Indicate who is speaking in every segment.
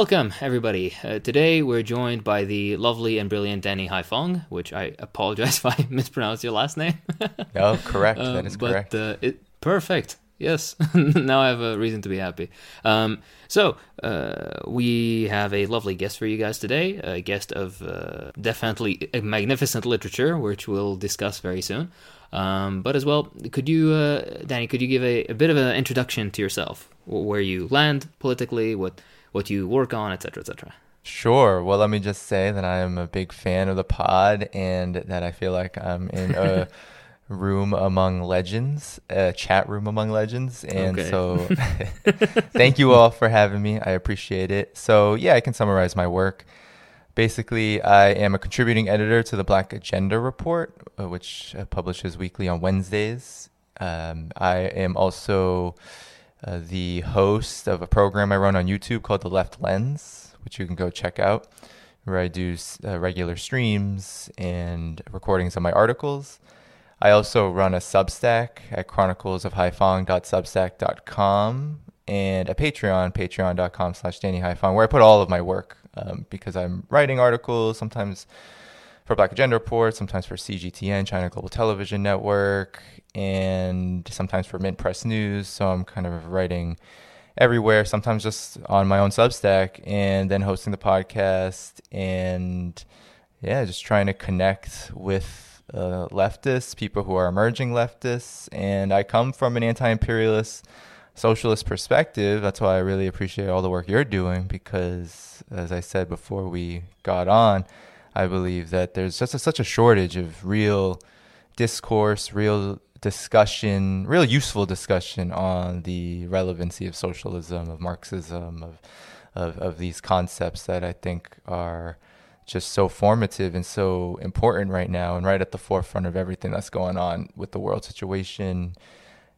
Speaker 1: Welcome, everybody. Uh, today we're joined by the lovely and brilliant Danny Haiphong, which I apologize if I mispronounced your last name.
Speaker 2: no, correct.
Speaker 1: Um,
Speaker 2: that is
Speaker 1: but,
Speaker 2: correct.
Speaker 1: Uh, it, perfect. Yes, now I have a reason to be happy. Um, so, uh, we have a lovely guest for you guys today, a guest of uh, definitely magnificent literature, which we'll discuss very soon. Um, but as well, could you, uh, Danny, could you give a, a bit of an introduction to yourself, where you land politically, what what you work on, etc., etc.
Speaker 2: Sure. Well, let me just say that I am a big fan of the pod and that I feel like I'm in a room among legends, a chat room among legends. And
Speaker 1: Okay.
Speaker 2: so thank you all for having me. I appreciate it. So, yeah, I can summarize my work. Basically, I am a contributing editor to the Black Agenda Report, uh, which uh, publishes weekly on Wednesdays. Um, I am also uh, the host of a program I run on YouTube called The Left Lens, which you can go check out, where I do uh, regular streams and recordings of my articles. I also run a Substack at chroniclesofhaiphong.substack.com and a Patreon, patreon.com slash Danny where I put all of my work um, because I'm writing articles, sometimes for Black Agenda Report, sometimes for CGTN, China Global Television Network, and sometimes for Mint Press News. So I'm kind of writing everywhere, sometimes just on my own Substack, and then hosting the podcast, and yeah, just trying to connect with uh, leftists, people who are emerging leftists. And I come from an anti imperialist socialist perspective. That's why I really appreciate all the work you're doing because, as I said before we got on, I believe that there's just a, such a shortage of real discourse, real discussion, real useful discussion on the relevancy of socialism, of Marxism, of of, of these concepts that I think are just so formative and so important right now and right at the forefront of everything that's going on with the world situation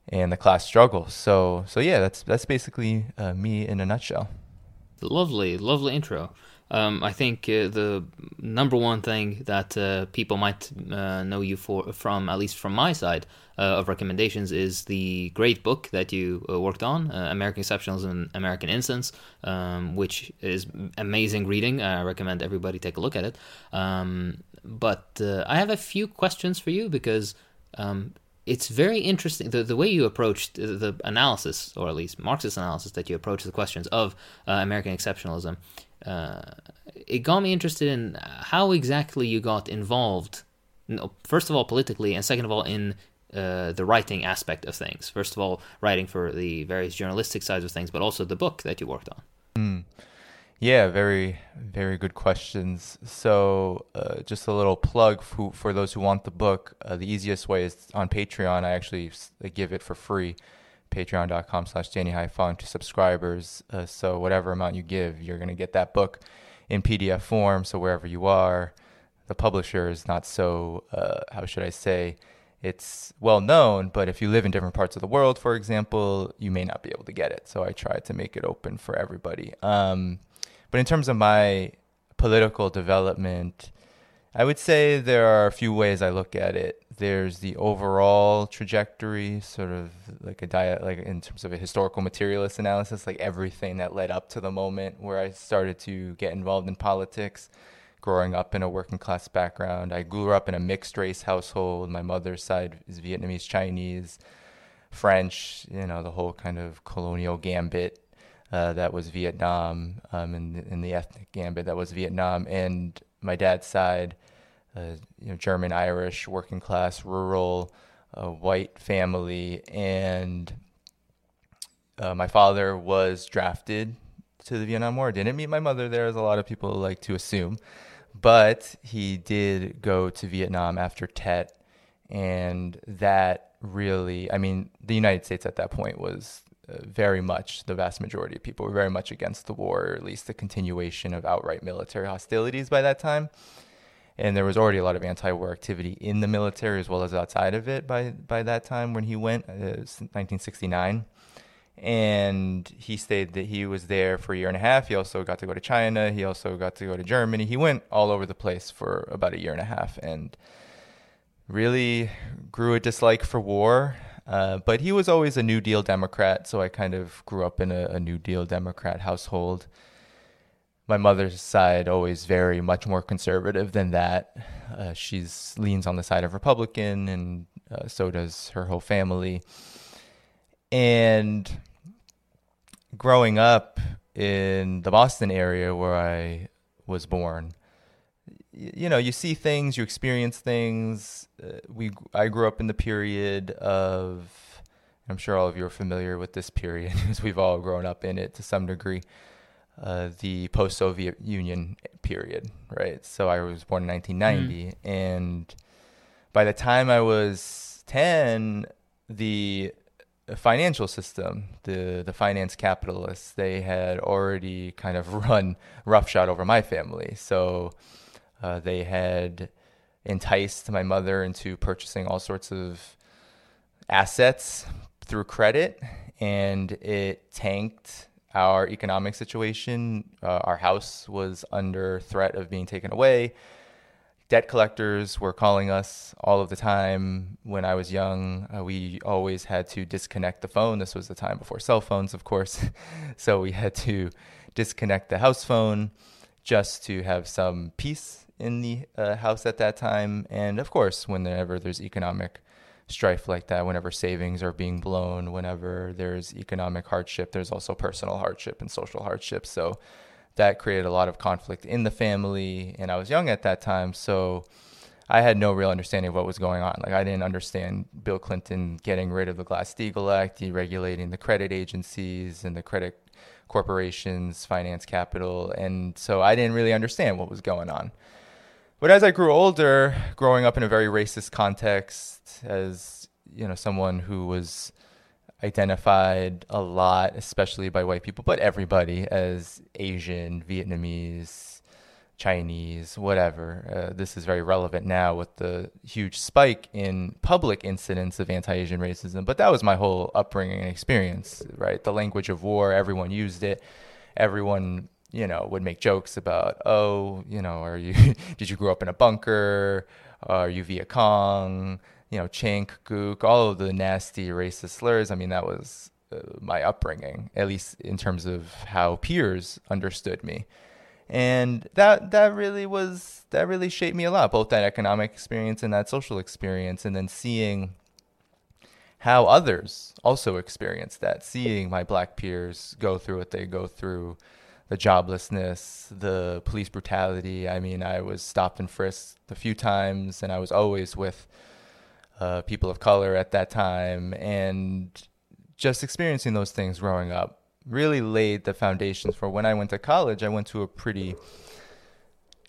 Speaker 2: and the class struggle. So so yeah, that's that's basically uh, me in a nutshell.
Speaker 1: Lovely, lovely intro. Um, I think uh, the number one thing that uh, people might uh, know you for, from, at least from my side uh, of recommendations, is the great book that you uh, worked on, uh, American Exceptionalism and American Innocence, um, which is amazing reading. I recommend everybody take a look at it. Um, but I have a few questions for you because um, it's very interesting the, the way you approached the, the analysis, or at least Marxist analysis, that you approach the questions of uh, American exceptionalism. Uh, it got me interested in how exactly you got involved. First of all, politically, and second of all, in uh, the writing aspect of things. First of all, writing for the various journalistic sides of things, but also the book that you worked on.
Speaker 2: Yeah, very, very good questions. So, uh, just a little plug for, for those who want the book. Uh, the easiest way is on Patreon. I actually give it for free. Patreon.com slash Danny Haiphong to subscribers. Uh, so, whatever amount you give, you're going to get that book in PDF form. So, wherever you are, the publisher is not so, uh, how should I say, it's well known, but if you live in different parts of the world, for example, you may not be able to get it. So I try to make it open for everybody. Um, but in terms of my political development, I would say there are a few ways I look at it. There's the overall trajectory, sort of like a diet, like in terms of a historical materialist analysis, like everything that led up to the moment where I started to get involved in politics growing up in a working class background. I grew up in a mixed race household. My mother's side is Vietnamese, Chinese, French, you know, the whole kind of colonial gambit uh, that was Vietnam, um, and, and the ethnic gambit that was Vietnam. And my dad's side, uh, you know, German, Irish, working class, rural, uh, white family. And uh, my father was drafted to the Vietnam War. Didn't meet my mother there, as a lot of people like to assume. But he did go to Vietnam after Tet, and that really, I mean, the United States at that point was uh, very much, the vast majority of people were very much against the war, or at least the continuation of outright military hostilities by that time. And there was already a lot of anti-war activity in the military as well as outside of it by by that time when he went, uh, it was 1969 and he stayed that he was there for a year and a half. He also got to go to China. He also got to go to Germany. He went all over the place for about a year and a half and really grew a dislike for war. Uh, but he was always a New Deal Democrat, so I kind of grew up in a, a New Deal Democrat household. My mother's side always very much more conservative than that. Uh, she's leans on the side of Republican, and uh, so does her whole family. And growing up in the Boston area where I was born, you know, you see things, you experience things. Uh, we, I grew up in the period of, I'm sure all of you are familiar with this period because we've all grown up in it to some degree. Uh, the post-Soviet Union period, right? So I was born in 1990, mm. and by the time I was 10, the financial system, the the finance capitalists, they had already kind of run roughshod over my family. So uh, they had enticed my mother into purchasing all sorts of assets through credit, and it tanked our economic situation. Uh, our house was under threat of being taken away. Debt collectors were calling us all of the time. When I was young, uh, we always had to disconnect the phone. This was the time before cell phones, of course. so we had to disconnect the house phone just to have some peace in the uh, house at that time. And of course, whenever there's economic strife like that, whenever savings are being blown, whenever there's economic hardship, there's also personal hardship and social hardship. So that created a lot of conflict in the family. And I was young at that time. So I had no real understanding of what was going on. Like I didn't understand Bill Clinton getting rid of the Glass-Steagall Act, deregulating the credit agencies and the credit corporations, finance capital, and so I didn't really understand what was going on. But as I grew older, growing up in a very racist context, as you know, someone who was identified a lot, especially by white people, but everybody as Asian, Vietnamese, Chinese, whatever. Uh, this is very relevant now with the huge spike in public incidents of anti Asian racism. But that was my whole upbringing and experience, right? The language of war, everyone used it. Everyone you know, would make jokes about, oh, you know, are you did you grow up in a bunker? Are you Viet Cong? You know, chink, gook, all of the nasty racist slurs. I mean, that was uh, my upbringing, at least in terms of how peers understood me. And that that really was that really shaped me a lot, both that economic experience and that social experience, and then seeing how others also experienced that, seeing my black peers go through what they go through, the joblessness, the police brutality. I mean, I was stopped and frisked a few times, and I was always with uh, people of color at that time. And just experiencing those things growing up really laid the foundations for when I went to college. I went to a pretty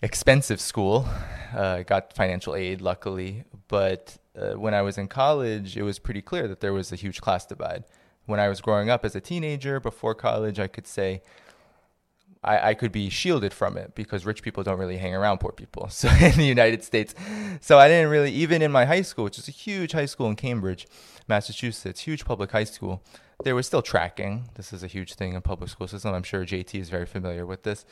Speaker 2: expensive school. Uh, got financial aid, luckily. But uh, when I was in college, it was pretty clear that there was a huge class divide. When I was growing up as a teenager before college, I could say, I, I could be shielded from it because rich people don't really hang around poor people. So in the United States, so I didn't really even in my high school, which is a huge high school in Cambridge, Massachusetts, huge public high school. There was still tracking. This is a huge thing in public school system. I'm sure JT is very familiar with this,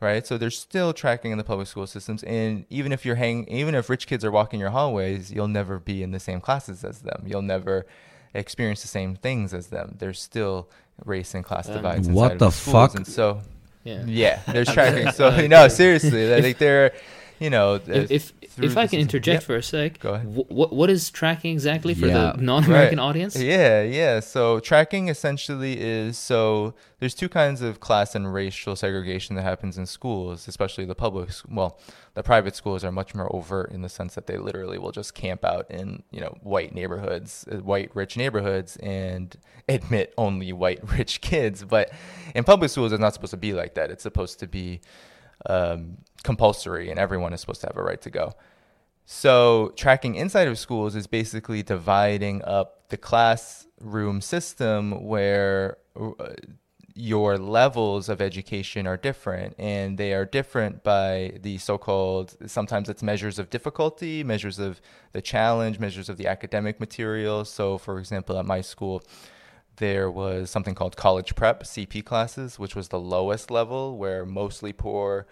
Speaker 2: right? So there's still tracking in the public school systems, and even if you're hang, even if rich kids are walking your hallways, you'll never be in the same classes as them. You'll never experience the same things as them. There's still race and class divides.
Speaker 3: what
Speaker 2: the,
Speaker 3: the fuck?
Speaker 2: And so
Speaker 1: yeah.
Speaker 2: Yeah, there's tracking. So no, seriously, I think they're, you know,
Speaker 1: if if, if I can interject for a sec,
Speaker 2: go ahead.
Speaker 1: What what is tracking exactly for yeah. the non-American
Speaker 2: right.
Speaker 1: audience?
Speaker 2: Yeah, yeah. So tracking essentially is so there's two kinds of class and racial segregation that happens in schools, especially the public. Well, the private schools are much more overt in the sense that they literally will just camp out in you know white neighborhoods, uh, white rich neighborhoods, and admit only white rich kids. But in public schools, it's not supposed to be like that. It's supposed to be um, compulsory, and everyone is supposed to have a right to go. So tracking inside of schools is basically dividing up the classroom system where uh, your levels of education are different and they are different by the so-called sometimes it's measures of difficulty measures of the challenge measures of the academic material so for example at my school there was something called college prep cp classes which was the lowest level where mostly poor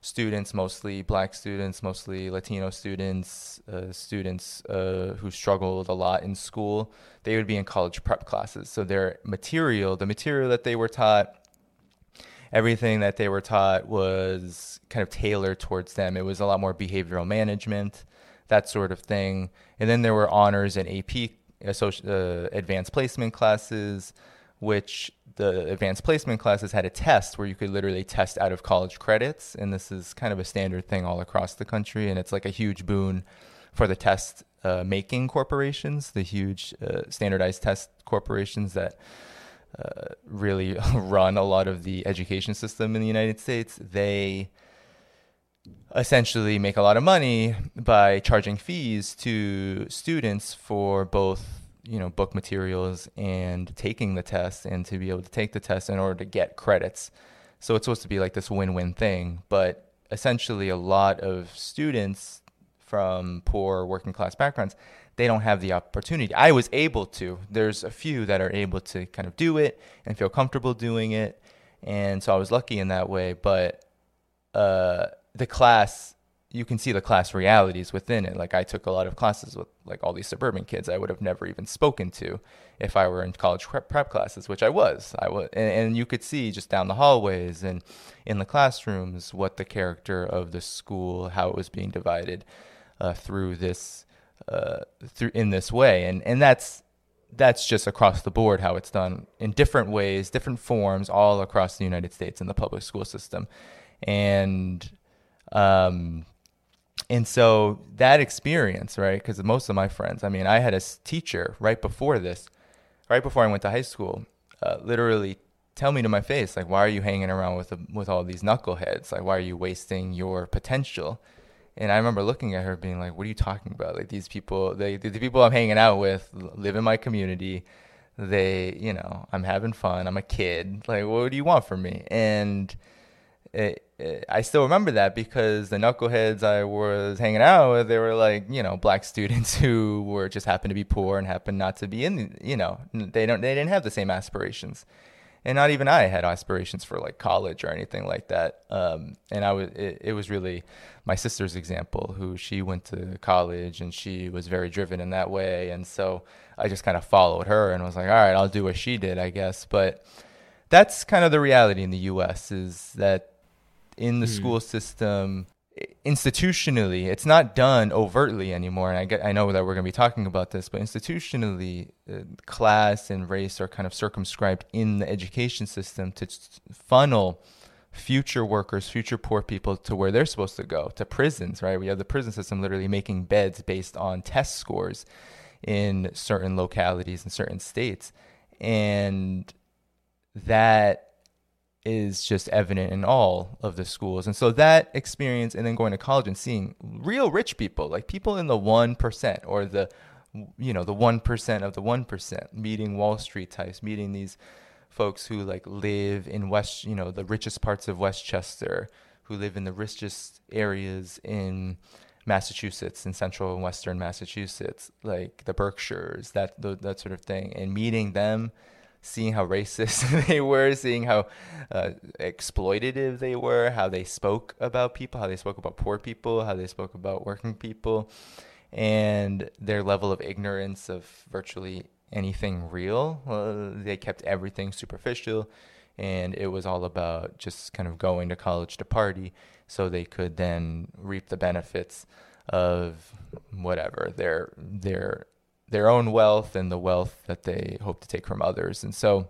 Speaker 2: students, mostly black students, mostly Latino students, uh, students uh, who struggled a lot in school, they would be in college prep classes. So their material, the material that they were taught, everything that they were taught was kind of tailored towards them. It was a lot more behavioral management, that sort of thing. And then there were honors and AP uh, advanced placement classes, which the advanced placement classes had a test where you could literally test out of college credits. And this is kind of a standard thing all across the country. And it's like a huge boon for the test uh, making corporations, the huge uh, standardized test corporations that uh, really run a lot of the education system in the United States, they essentially make a lot of money by charging fees to students for both you know book materials and taking the test and to be able to take the test in order to get credits so it's supposed to be like this win-win thing but essentially a lot of students from poor working class backgrounds they don't have the opportunity. I was able to. There's a few that are able to kind of do it and feel comfortable doing it, and so I was lucky in that way. But uh, the class, you can see the class realities within it. Like I took a lot of classes with like all these suburban kids I would have never even spoken to if I were in college prep, classes, which I was. I was, and, and you could see just down the hallways and in the classrooms what the character of the school, how it was being divided uh, through this uh, through in this way, and and that's that's just across the board how it's done in different ways, different forms, all across the United States in the public school system, and um, and so that experience, right? Because most of my friends, I mean, I had a teacher right before this, right before I went to high school, uh, literally tell me to my face, like, why are you hanging around with with all these knuckleheads? Like, why are you wasting your potential? And I remember looking at her being like, what are you talking about? Like these people, they, the people I'm hanging out with live in my community. They, you know, I'm having fun. I'm a kid. Like, what do you want from me? And it, I still remember that because the knuckleheads I was hanging out with, they were like, you know, black students who were just happened to be poor and happened not to be in, you know, they don't, they didn't have the same aspirations and not even I had aspirations for like college or anything like that. Um, and I was, it, it, was really my sister's example, who she went to college and she was very driven in that way. And so I just kind of followed her and was like, all right, I'll do what she did, I guess. But that's kind of the reality in the U.S. is that in the mm. school system, institutionally, it's not done overtly anymore. And I get, I know that we're going to be talking about this, but institutionally, uh, class and race are kind of circumscribed in the education system to funnel future workers, future poor people to where they're supposed to go, to prisons, right? We have the prison system literally making beds based on test scores in certain localities in certain states. And that is just evident in all of the schools. And so that experience and then going to college and seeing real rich people, like people in the 1% or the you know, the 1% of the 1%, meeting Wall Street types, meeting these folks who like live in West, you know, the richest parts of Westchester, who live in the richest areas in Massachusetts, in central and western Massachusetts, like the Berkshires, that that sort of thing, and meeting them seeing how racist they were, seeing how uh, exploitative they were, how they spoke about people, how they spoke about poor people, how they spoke about working people, and their level of ignorance of virtually anything real. Uh, they kept everything superficial, and it was all about just kind of going to college to party so they could then reap the benefits of whatever their their their own wealth and the wealth that they hope to take from others. And so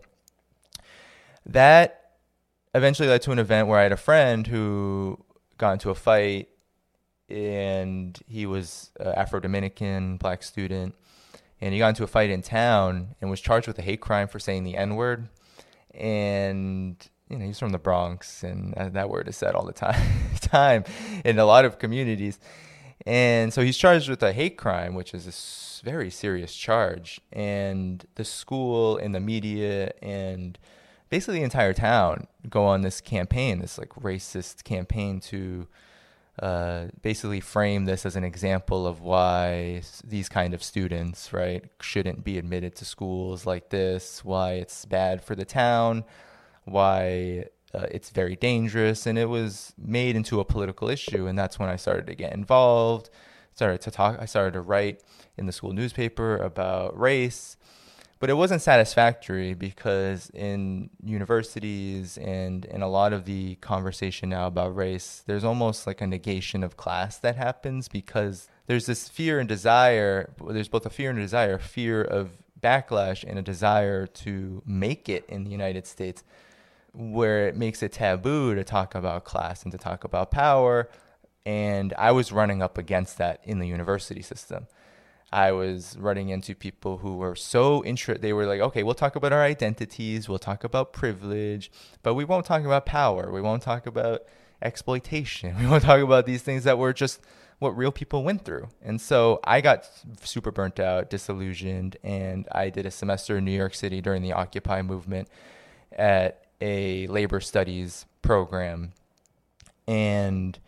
Speaker 2: that eventually led to an event where I had a friend who got into a fight and he was Afro Dominican, black student, and he got into a fight in town and was charged with a hate crime for saying the N word. And you know, he's from the Bronx, and that word is said all the time, time in a lot of communities. And so he's charged with a hate crime, which is a very serious charge. And the school and the media and basically the entire town go on this campaign, this like racist campaign to uh, basically frame this as an example of why these kind of students, right, shouldn't be admitted to schools like this, why it's bad for the town, why uh, it's very dangerous. And it was made into a political issue. And that's when I started to get involved, started to talk, I started to write in the school newspaper about race, but it wasn't satisfactory because in universities and in a lot of the conversation now about race, there's almost like a negation of class that happens because there's this fear and desire. There's both a fear and a desire, fear of backlash and a desire to make it in the United States, where it makes it taboo to talk about class and to talk about power. And I was running up against that in the university system. I was running into people who were so interested. They were like, okay, we'll talk about our identities, we'll talk about privilege, but we won't talk about power. We won't talk about exploitation. We won't talk about these things that were just what real people went through. And so I got super burnt out, disillusioned, and I did a semester in New York City during the Occupy movement at a labor studies program. And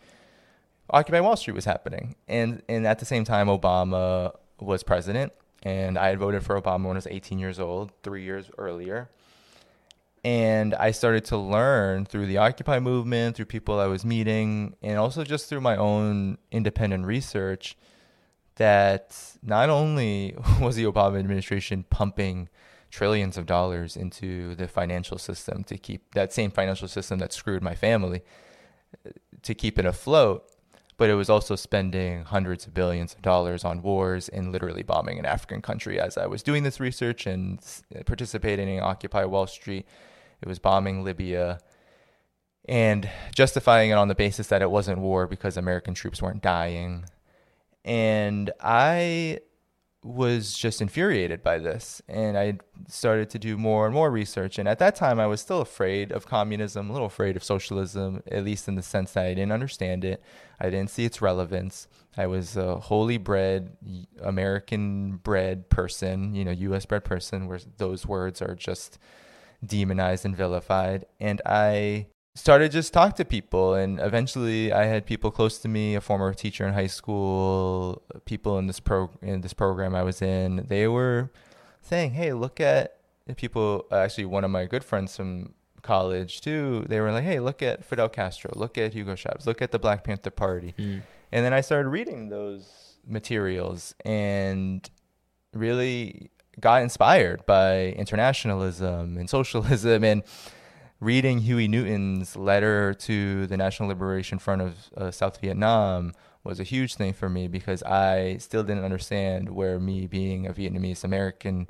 Speaker 2: Occupy Wall Street was happening. And and at the same time Obama was president, and I had voted for Obama when I was 18 years old, three years earlier. And I started to learn through the Occupy movement, through people I was meeting, and also just through my own independent research that not only was the Obama administration pumping trillions of dollars into the financial system to keep that same financial system that screwed my family uh, to keep it afloat, but it was also spending hundreds of billions of dollars on wars and literally bombing an African country. As I was doing this research and participating in Occupy Wall Street, it was bombing Libya and justifying it on the basis that it wasn't war because American troops weren't dying. And I was just infuriated by this and I started to do more and more research and at that time I was still afraid of communism, a little afraid of socialism at least in the sense that I didn't understand it. I didn't see its relevance. I was a wholly bred American bred person, you know, US bred person where those words are just demonized and vilified and I started just talk to people and eventually I had people close to me, a former teacher in high school, people in this pro in this program I was in. They were saying, "Hey, look at people actually one of my good friends from college too. They were like, "Hey, look at Fidel Castro, look at Hugo Chavez, look at the Black Panther Party." Mm. And then I started reading those materials and really got inspired by internationalism and socialism and reading Huey Newton's letter to the National Liberation Front of uh, South Vietnam was a huge thing for me because I still didn't understand where me being a Vietnamese American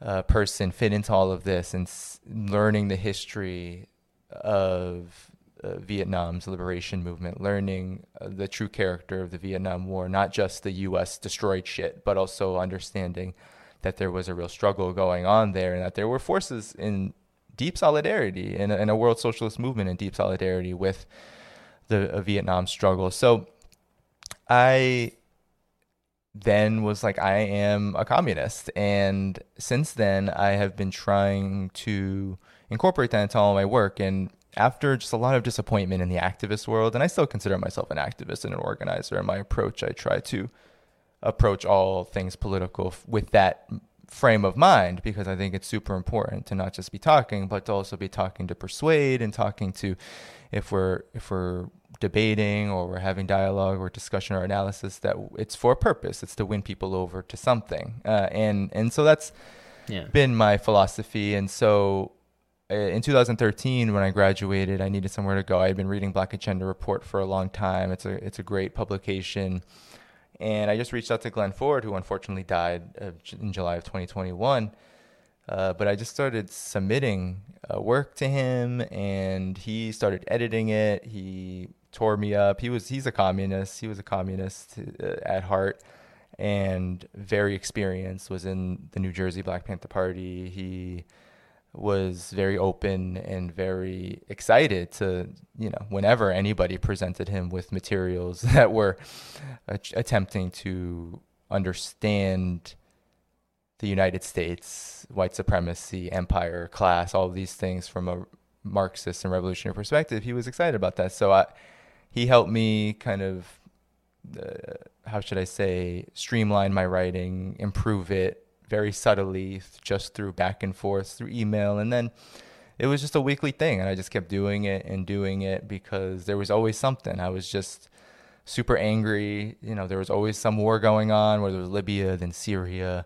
Speaker 2: uh, person fit into all of this and s- learning the history of uh, Vietnam's liberation movement, learning uh, the true character of the Vietnam War, not just the U.S. destroyed shit, but also understanding that there was a real struggle going on there and that there were forces in deep solidarity in a, a world socialist movement in deep solidarity with the uh, Vietnam struggle. So I then was like, I am a communist. And since then, I have been trying to incorporate that into all my work. And after just a lot of disappointment in the activist world, and I still consider myself an activist and an organizer in my approach, I try to approach all things political with that frame of mind because I think it's super important to not just be talking, but to also be talking to persuade and talking to if we're if we're debating or we're having dialogue or discussion or analysis that it's for a purpose. It's to win people over to something, uh, and and so that's yeah. been my philosophy. And so uh, in 2013 when I graduated, I needed somewhere to go. I had been reading Black Agenda Report for a long time. It's a it's a great publication and I just reached out to Glen Ford, who unfortunately died uh, in July of 2021. Uh, but I just started submitting uh, work to him, and he started editing it. He tore me up. He was he's a communist. He was a communist uh, at heart, and very experienced. Was in the New Jersey Black Panther Party. He was very open and very excited to, you know, whenever anybody presented him with materials that were attempting to understand the United States, white supremacy, empire, class, all these things from a Marxist and revolutionary perspective, he was excited about that. So I, he helped me kind of, uh, how should I say, streamline my writing, improve it, very subtly, just through back and forth, through email. And then it was just a weekly thing. And I just kept doing it and doing it because there was always something. I was just super angry. You know, there was always some war going on, whether it was Libya, then Syria,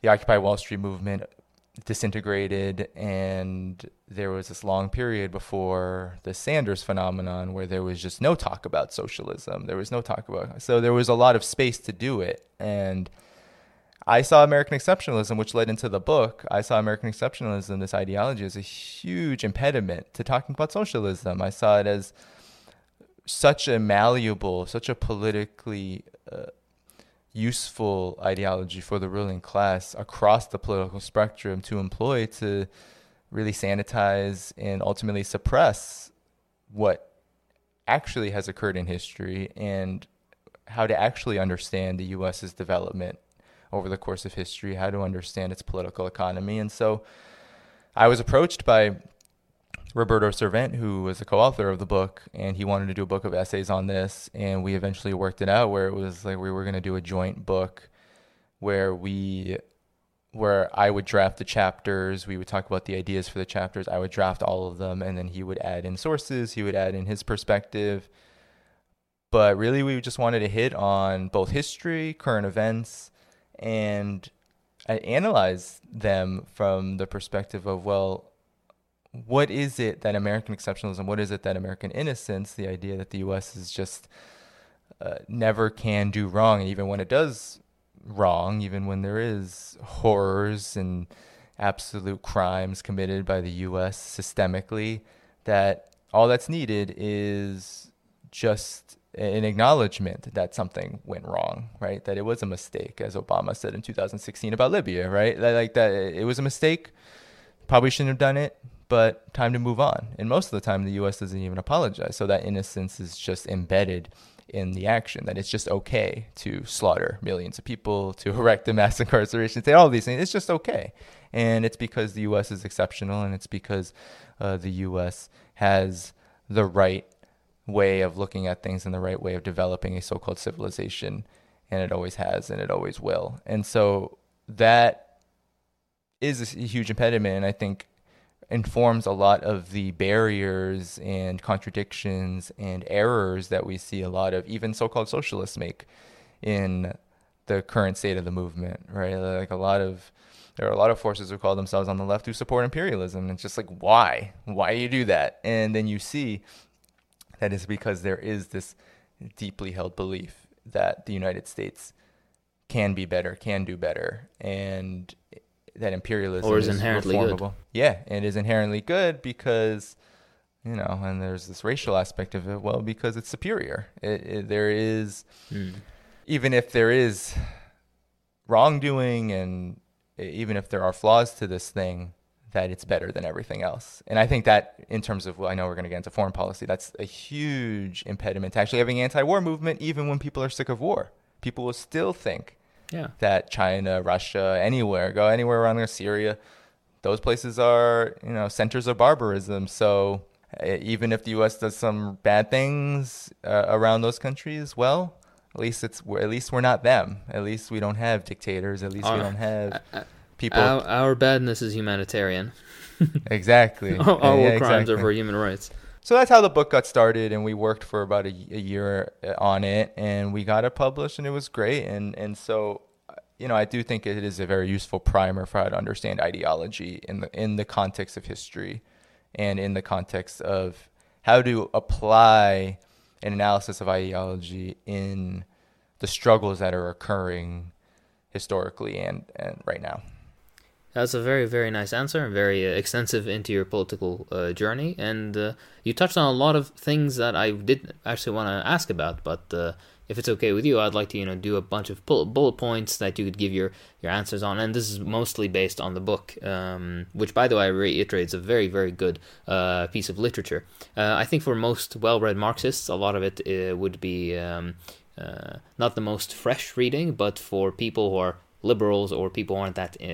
Speaker 2: the Occupy Wall Street movement disintegrated and there was this long period before the Sanders phenomenon where there was just no talk about socialism. There was no talk about so there was a lot of space to do it and I saw American exceptionalism, which led into the book. I saw American exceptionalism, this ideology, as a huge impediment to talking about socialism. I saw it as such a malleable, such a politically uh, useful ideology for the ruling class across the political spectrum to employ to really sanitize and ultimately suppress what actually has occurred in history and how to actually understand the US's development over the course of history, how to understand its political economy. And so I was approached by Roberto Sirvent, who was a co-author of the book, and he wanted to do a book of essays on this, and we eventually worked it out where it was like we were going to do a joint book where we where I would draft the chapters, we would talk about the ideas for the chapters, I would draft all of them and then he would add in sources, he would add in his perspective. But really we just wanted to hit on both history, current events, and I analyze them from the perspective of well, what is it that American exceptionalism, what is it that American innocence, the idea that the U.S. is just uh, never can do wrong, and even when it does wrong, even when there is horrors and absolute crimes committed by the U.S. systemically, that all that's needed is just an acknowledgement that something went wrong, right? That it was a mistake, as Obama said in 2016 about Libya, right? Like that, it was a mistake. Probably shouldn't have done it but time to move on. And most of the time, the U.S. doesn't even apologize. So that innocence is just embedded in the action, that it's just okay to slaughter millions of people, to erect a mass incarceration, say all these things. It's just okay. And it's because the U.S. is exceptional and it's because uh, the U.S. has the right way of looking at things and the right way of developing a so called civilization. And it always has and it always will. And so that is a huge impediment. And I think informs a lot of the barriers and contradictions and errors that we see a lot of even so-called socialists make in the current state of the movement right like a lot of there are a lot of forces who call themselves on the left who support imperialism it's just like why why do you do that and then you see that is because there is this deeply held belief that the united states can be better can do better and that imperialism
Speaker 1: or is, is inherently reformable. good.
Speaker 2: Yeah, it is inherently good because you know, and there's this racial aspect of it. Well, because it's superior. It, it, there is, hmm. even if there is wrongdoing, and even if there are flaws to this thing, that it's better than everything else. And I think that, in terms of, well, I know we're going to get into foreign policy, that's a huge impediment to actually having anti-war movement, even when people are sick of war. People will still think
Speaker 1: yeah.
Speaker 2: That China, Russia, anywhere, go anywhere around there, Syria, those places are, you know, centers of barbarism. So uh, even if the U.S. does some bad things uh, around those countries, well, at least it's at least we're not them. At least we don't have dictators. At least our, we don't have uh, uh, people.
Speaker 1: Our, our, badness is humanitarian.
Speaker 2: exactly.
Speaker 1: all, all yeah, crimes exactly. are for human rights.
Speaker 2: So that's how the book got started, and we worked for about a, a year on it, and we got it published, and it was great. And and so, you know, I do think it is a very useful primer for how to understand ideology in the in the context of history, and in the context of how to apply an analysis of ideology in the struggles that are occurring historically and, and right now.
Speaker 1: That's a very, very nice answer, and very uh, extensive into your political uh, journey, and uh, you touched on a lot of things that I did actually want to ask about. But uh, if it's okay with you, I'd like to, you know, do a bunch of bullet points that you could give your your answers on, and this is mostly based on the book, um, which, by the way, I reiterate, is a very, very good uh, piece of literature. Uh, I think for most well-read Marxists, a lot of it would be. Um, not the most fresh reading, but for people who are liberals or people aren't that uh,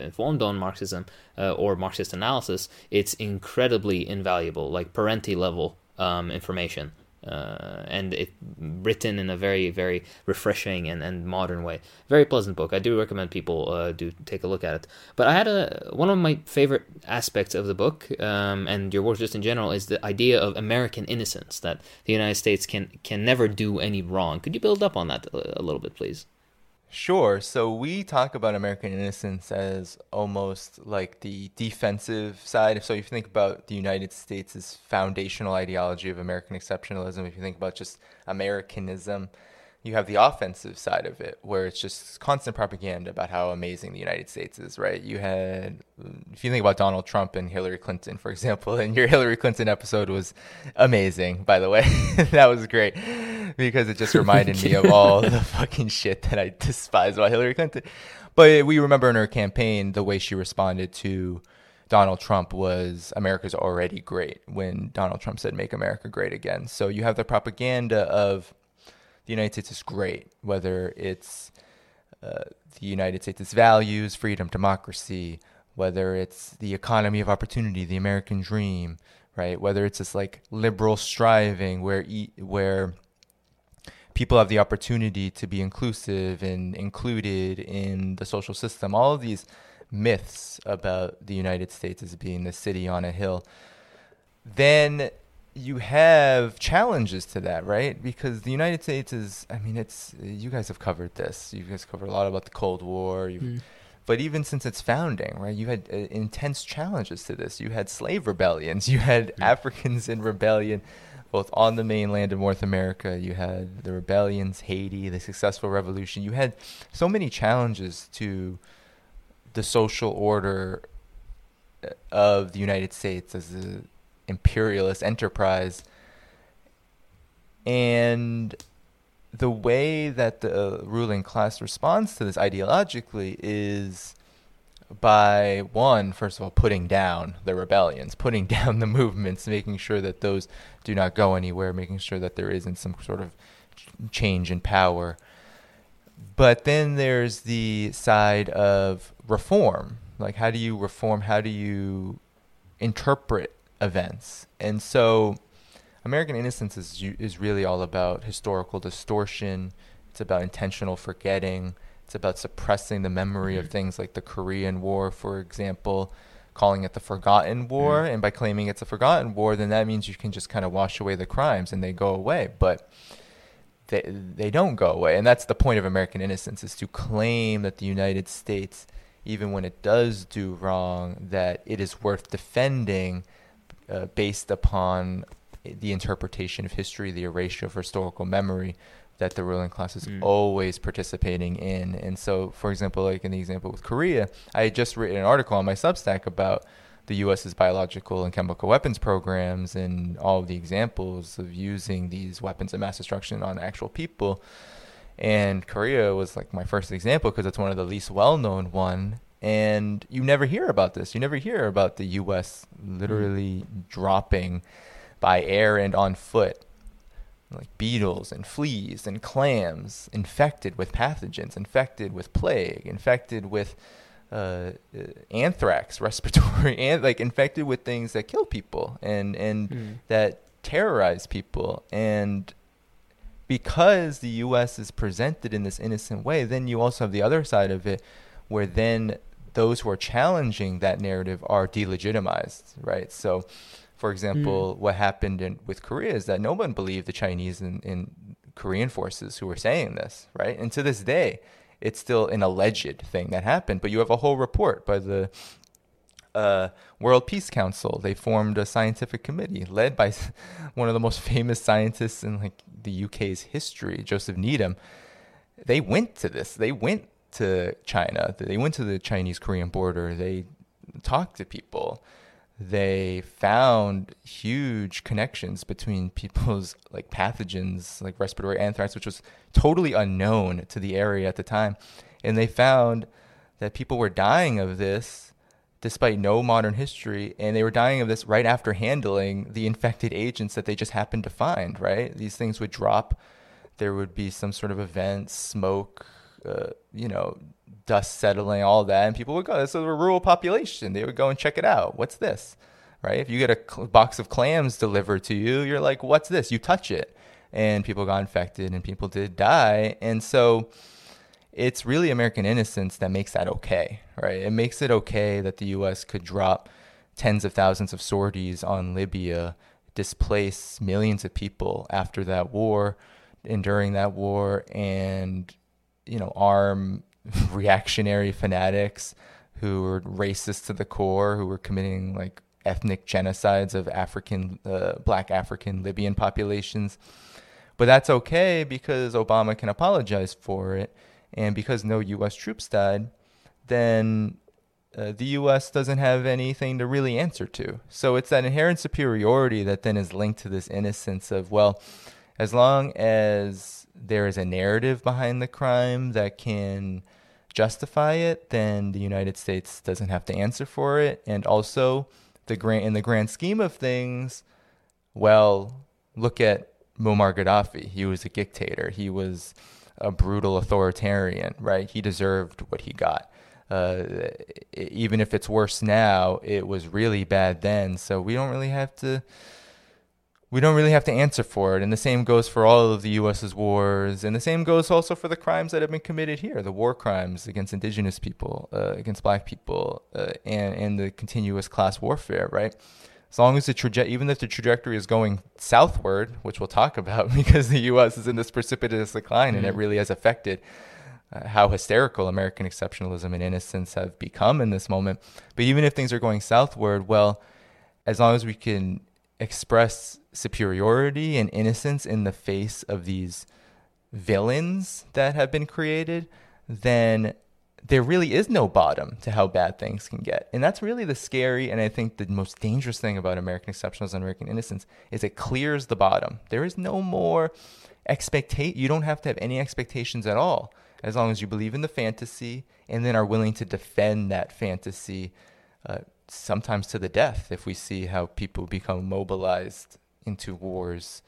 Speaker 1: informed on Marxism uh, or Marxist analysis, it's incredibly invaluable, like Parenti level um, information. Uh, and it written in a very very refreshing and, and modern way. Very pleasant book. I do recommend people uh, do take a look at it. But i had a one of my favorite aspects of the book um, and your work just in general is the idea of american innocence that the united states can can never do any wrong. Could you build up on that a, a little bit please
Speaker 2: Sure. So we talk about American innocence as almost like the defensive side. So if you think about the United States' foundational ideology of American exceptionalism, if you think about just Americanism, you have the offensive side of it where it's just constant propaganda about how amazing the United States is, right? You had, if you think about Donald Trump and Hillary Clinton, for example, and your Hillary Clinton episode was amazing, by the way. that was great because it just reminded me of all the fucking shit that I despise about Hillary Clinton. But we remember in her campaign, the way she responded to Donald Trump was America's already great when Donald Trump said, make America great again. So you have the propaganda of, the United States is great, whether it's uh, the United States' values, freedom, democracy, whether it's the economy of opportunity, the American dream, right? Whether it's this like liberal striving where e- where people have the opportunity to be inclusive and included in the social system. All of these myths about the United States as being the city on a hill. Then you have challenges to that, right? Because the United States is, I mean, it's, you guys have covered this. You guys covered a lot about the Cold War. Mm. But even since its founding, right, you had uh, intense challenges to this. You had slave rebellions. You had mm. Africans in rebellion, both on the mainland of North America. You had the rebellions, Haiti, the successful revolution. You had so many challenges to the social order uh, of the United States as a imperialist enterprise. And the way that the uh, ruling class responds to this ideologically is by one, first of all, putting down the rebellions, putting down the movements, making sure that those do not go anywhere, making sure that there isn't some sort of change in power. But then there's the side of reform. Like, how do you reform? How do you interpret events. And so American Innocence is is really all about historical distortion. It's about intentional forgetting. It's about suppressing the memory mm-hmm. of things like the Korean War, for example, calling it the Forgotten War. Mm-hmm. And by claiming it's a forgotten war, then that means you can just kind of wash away the crimes and they go away. But they they don't go away, and that's the point of American Innocence: is to claim that the United States, even when it does do wrong, that it is worth defending uh, based upon the interpretation of history, the erasure of historical memory that the ruling class is mm. always participating in. And so, for example, like in the example with Korea, I had just written an article on my Substack about the U.S.'s biological and chemical weapons programs and all of the examples of using these weapons of mass destruction on actual people. And Korea was like my first example because it's one of the least well-known one and you never hear about this. You never hear about the U.S. literally mm. dropping by air and on foot like beetles and fleas and clams infected with pathogens, infected with plague, infected with uh, uh anthrax, respiratory, and like infected with things that kill people and and mm. that terrorize people. And because the U.S. is presented in this innocent way, then you also have the other side of it, where then those who are challenging that narrative are delegitimized, right? So, for example, mm. what happened in, with Korea is that no one believed the Chinese and, and Korean forces who were saying this, right? And to this day, it's still an alleged thing that happened. But you have a whole report by the uh, World Peace Council. They formed a scientific committee led by one of the most famous scientists in like the UK's history, Joseph Needham. They went to this. They went to China. They went to the Chinese Korean border. They talked to people. They found huge connections between people's like pathogens, like respiratory anthrax, which was totally unknown to the area at the time. And they found that people were dying of this despite no modern history. And they were dying of this right after handling the infected agents that they just happened to find, right? These things would drop. There would be some sort of event, smoke, uh, you know, dust settling, all that, and people would go. This is a rural population. They would go and check it out. What's this? Right? If you get a cl- box of clams delivered to you, you're like, "What's this?" You touch it, and people got infected, and people did die. And so, it's really American innocence that makes that okay, right? It makes it okay that the U.S. could drop tens of thousands of sorties on Libya, displace millions of people after that war and during that war, and you know, arm reactionary fanatics who were racist to the core, who were committing like ethnic genocides of African, uh, black African Libyan populations. But that's okay because Obama can apologize for it. And because no U.S. troops died, then uh, the U.S. doesn't have anything to really answer to. So it's that inherent superiority that then is linked to this innocence of, well, as long as there is a narrative behind the crime that can justify it, then the United States doesn't have to answer for it. And also, the grand in the grand scheme of things, well, look at Muammar Gaddafi. He was a dictator. He was a brutal authoritarian, right? He deserved what he got. Uh, even if it's worse now, it was really bad then. So we don't really have to we don't really have to answer for it. And the same goes for all of the U.S.'s wars. And the same goes also for the crimes that have been committed here the war crimes against indigenous people, uh, against black people, uh, and, and the continuous class warfare, right? As long as the traje- even if the trajectory is going southward, which we'll talk about because the U.S. is in this precipitous decline mm-hmm. and it mm-hmm. really has affected uh, how hysterical American exceptionalism and innocence have become in this moment. But even if things are going southward, well, as long as we can express superiority and innocence in the face of these villains that have been created, then there really is no bottom to how bad things can get. And that's really the scary and I think the most dangerous thing about American exceptionalism and American innocence is it clears the bottom. There is no more expectate you don't have to have any expectations at all as long as you believe in the fantasy and then are willing to defend that fantasy uh, sometimes to the death if we see how people become mobilized into wars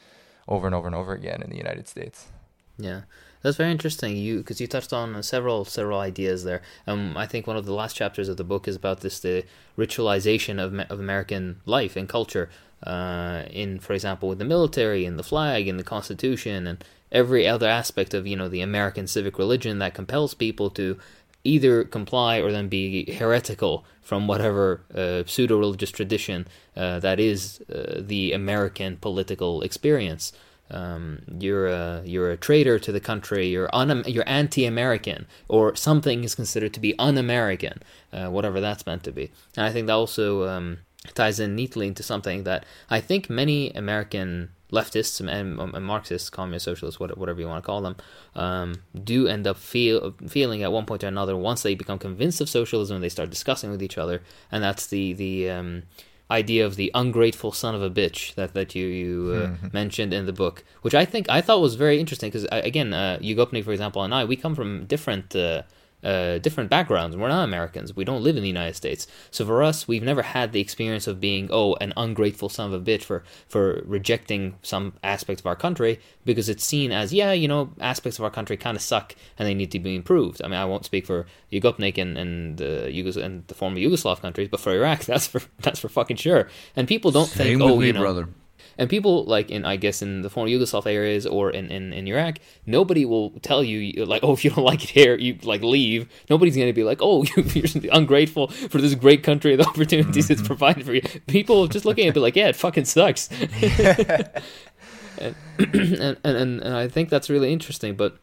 Speaker 2: over and over and over again in the United States.
Speaker 1: Yeah, that's very interesting. You because you touched on several several ideas there. Um, I think one of the last chapters of the book is about this the ritualization of of American life and culture. Uh, in for example, with the military and the flag and the Constitution and every other aspect of you know the American civic religion that compels people to either comply or then be heretical from whatever uh, pseudo religious tradition uh, that is uh, the American political experience. Um, you're a you're a traitor to the country. You're un you're anti-American, or something is considered to be un-American, uh, whatever that's meant to be. And I think that also um, ties in neatly into something that I think many American leftists and, and Marxists, communist socialists, whatever you want to call them, um, do end up feel feeling at one point or another once they become convinced of socialism and they start discussing with each other, and that's the the um, idea of the ungrateful son of a bitch that that you you uh, mm-hmm. mentioned in the book, which I think I thought was very interesting because again, uh, Yugopnik, for example, and I we come from different. Uh, uh, different backgrounds. We're not Americans. We don't live in the United States. So for us, we've never had the experience of being, oh, an ungrateful son of a bitch for, for rejecting some aspects of our country because it's seen as, yeah, you know, aspects of our country kind of suck and they need to be improved. I mean, I won't speak for Yugopnik and, and, uh, Yugos- and the former Yugoslav countries, but for Iraq, that's for, that's for fucking sure. And people don't Same think, oh, you know, brother. And people like in I guess in the former Yugoslav areas or in, in, in Iraq, nobody will tell you like, oh, if you don't like it here, you like leave. Nobody's gonna be like, oh, you're ungrateful for this great country, the opportunities mm-hmm. it's provided for you. People just looking at it like, yeah, it fucking sucks. and, and, and and I think that's really interesting, but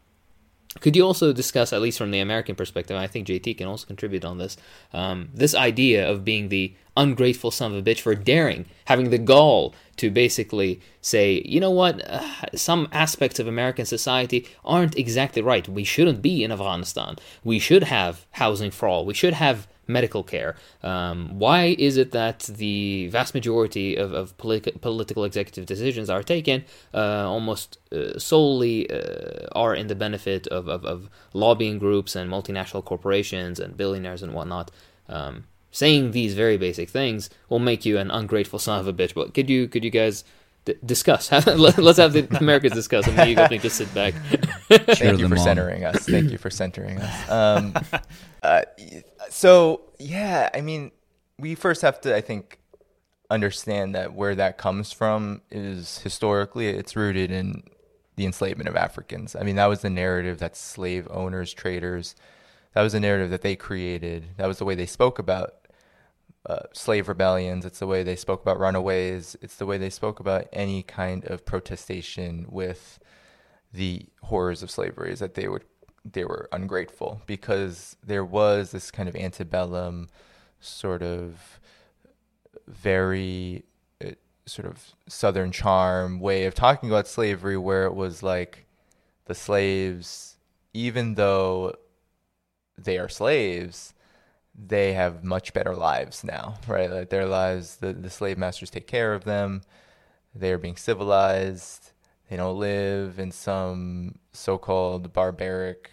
Speaker 1: could you also discuss, at least from the American perspective, I think JT can also contribute on this, um, this idea of being the ungrateful son of a bitch for daring, having the gall to basically say, you know what, uh, some aspects of American society aren't exactly right. We shouldn't be in Afghanistan. We should have housing for all. We should have medical care. Um, why is it that the vast majority of, of politi- political executive decisions are taken uh, almost uh, solely uh, are in the benefit of, of, of, lobbying groups and multinational corporations and billionaires and whatnot? Um, saying these very basic things will make you an ungrateful son of a bitch. But could you could you guys D- discuss. Let's have the Americans discuss, and you guys just sit back.
Speaker 2: Thank you for centering us. Thank you for centering us. Um, uh, so yeah, I mean, we first have to, I think, understand that where that comes from is historically it's rooted in the enslavement of Africans. I mean, that was the narrative that slave owners, traders, that was the narrative that they created. That was the way they spoke about uh, slave rebellions. It's the way they spoke about runaways. It's the way they spoke about any kind of protestation with the horrors of slavery. Is that they would they were ungrateful because there was this kind of antebellum sort of very uh, sort of southern charm way of talking about slavery where it was like the slaves even though they are slaves they have much better lives now right? Like their lives the, the slave masters take care of them. They are being civilized they don't live in some so-called barbaric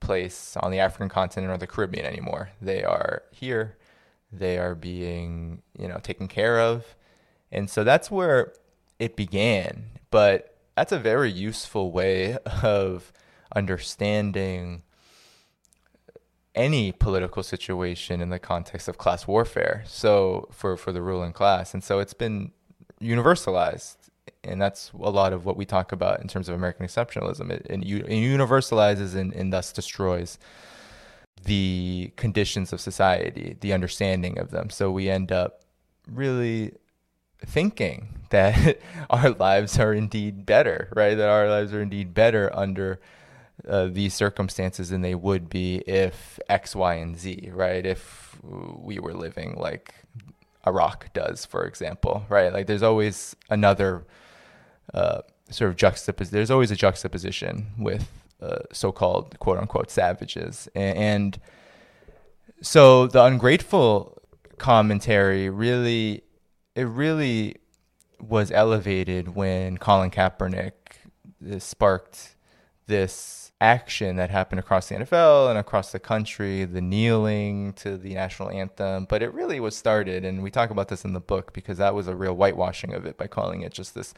Speaker 2: place on the African continent or the Caribbean anymore. They are here. They are being, you know, taken care of. And so that's where it began. But that's a very useful way of understanding any political situation in the context of class warfare. So for, for the ruling class. And so it's been universalized and that's a lot of what we talk about in terms of American exceptionalism. It, it, it universalizes and, and thus destroys the conditions of society, the understanding of them. So we end up really thinking that our lives are indeed better, right? That our lives are indeed better under uh, these circumstances than they would be if X, Y, and Z, right? If we were living like Iraq does, for example, right? Like there's always another uh, sort of juxtaposition. There's always a juxtaposition with uh, so-called quote unquote savages, and, and so the ungrateful commentary really, it really was elevated when Colin Kaepernick sparked this action that happened across the NFL and across the country, the kneeling to the national anthem. But it really was started, and we talk about this in the book because that was a real whitewashing of it by calling it just this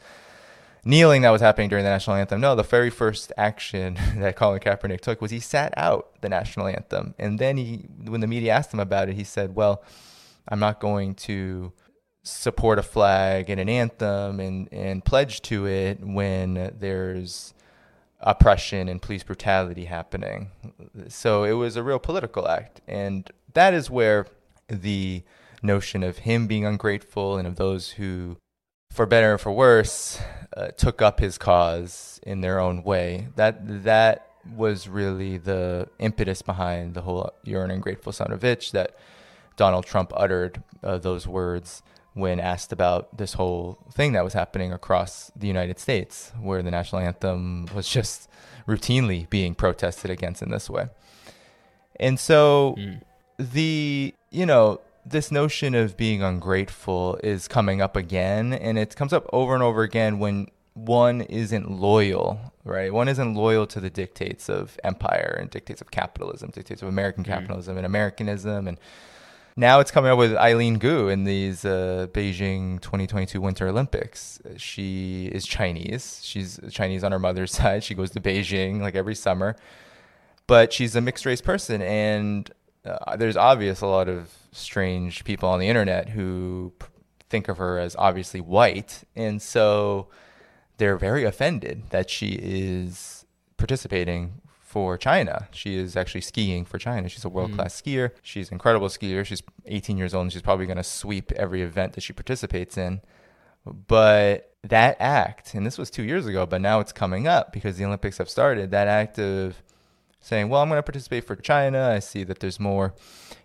Speaker 2: kneeling that was happening during the national anthem. No, the very first action that Colin Kaepernick took was he sat out the national anthem. And then he, when the media asked him about it, he said, well, I'm not going to support a flag and an anthem and, and pledge to it when there's oppression and police brutality happening. So it was a real political act. And that is where the notion of him being ungrateful and of those who, for better or for worse, uh, took up his cause in their own way. That that was really the impetus behind the whole "You're an ungrateful son of a bitch" that Donald Trump uttered uh, those words when asked about this whole thing that was happening across the United States, where the national anthem was just routinely being protested against in this way. And so mm. the you know this notion of being ungrateful is coming up again, and it comes up over and over again when one isn't loyal, right? One isn't loyal to the dictates of empire and dictates of capitalism, dictates of American mm-hmm. capitalism mm. and Americanism. And now it's coming up with Eileen Gu in these uh, Beijing 2022 Winter Olympics. She is Chinese. She's Chinese on her mother's side. She goes to Beijing like every summer, but she's a mixed race person. And uh, there's obvious a lot of strange people on the internet who p- think of her as obviously white, and so they're very offended that she is participating for China. She is actually skiing for China. She's a world class mm. skier. She's an incredible skier. She's 18 years old and she's probably going to sweep every event that she participates in. But that act, and this was two years ago, but now it's coming up because the Olympics have started, that act of saying, well, I'm going to participate for China. I see that there's more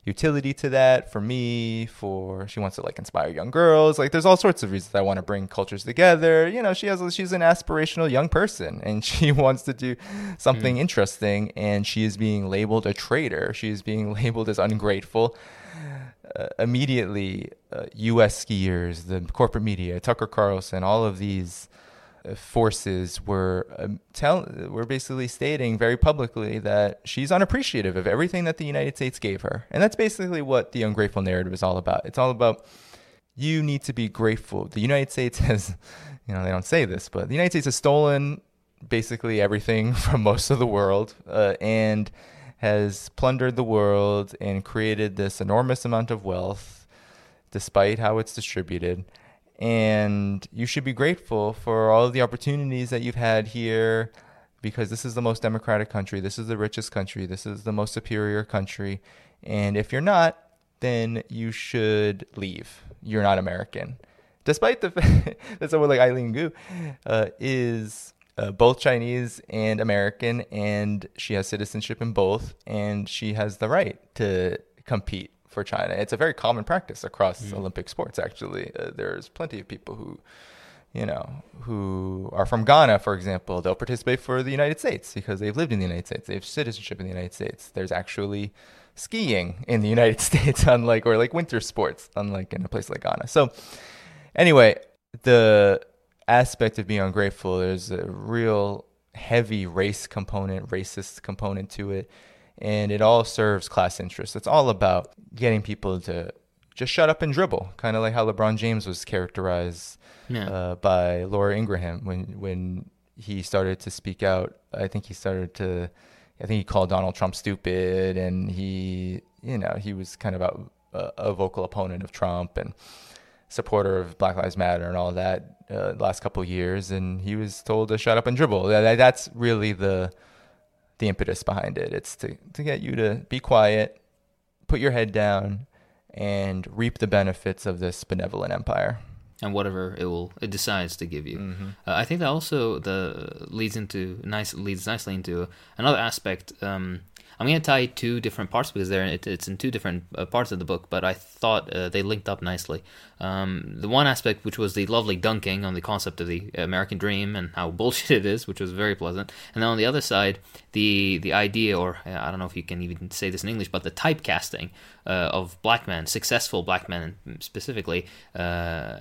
Speaker 2: utility to that for me, for she wants to like inspire young girls. Like there's all sorts of reasons I want to bring cultures together. You know, she has she's an aspirational young person and she wants to do something mm. interesting and she is being labeled a traitor. She is being labeled as ungrateful. Uh, immediately, uh, U.S. skiers, the corporate media, Tucker Carlson, all of these forces were um, tell were basically stating very publicly that she's unappreciative of everything that the United States gave her, and that's basically what the ungrateful narrative is all about. It's all about you need to be grateful. The United States has, you know, they don't say this, but the United States has stolen basically everything from most of the world uh, and has plundered the world and created this enormous amount of wealth, despite how it's distributed and you should be grateful for all of the opportunities that you've had here because this is the most democratic country, this is the richest country, this is the most superior country. And if you're not, then you should leave. You're not American. Despite the fact that someone like Eileen Gu uh, is uh, both Chinese and American, and she has citizenship in both, and she has the right to compete for China. It's a very common practice across mm. Olympic sports. Actually, uh, there's plenty of people who, you know, who are from Ghana, for example. They'll participate for the United States because they've lived in the United States. They have citizenship in the United States. There's actually skiing in the United States, unlike or like winter sports, unlike in a place like Ghana. So, anyway, the aspect of being ungrateful, there's a real heavy race component, racist component to it. And it all serves class interests. It's all about getting people to just shut up and dribble, kind of like how LeBron James was characterized yeah. uh, by Laura Ingraham when when he started to speak out. I think he started to, I think he called Donald Trump stupid, and he, you know, he was kind of a, a vocal opponent of Trump and supporter of Black Lives Matter and all that uh, last couple years, and he was told to shut up and dribble. That, that's really the the impetus behind it. It's to to get you to be quiet, put your head down, and reap the benefits of this benevolent empire.
Speaker 1: And whatever it will it decides to give you, mm-hmm. uh, I think that also the leads into nice leads nicely into another aspect um, I'm going to tie two different parts because they're it, it's in two different uh, parts of the book, but I thought uh, they linked up nicely. Um, the one aspect, which was the lovely dunking on the concept of the American dream and how bullshit it is, which was very pleasant, and then on the other side, the the idea, or I don't know if you can even say this in English, but the typecasting uh, of black men, successful black men specifically, uh,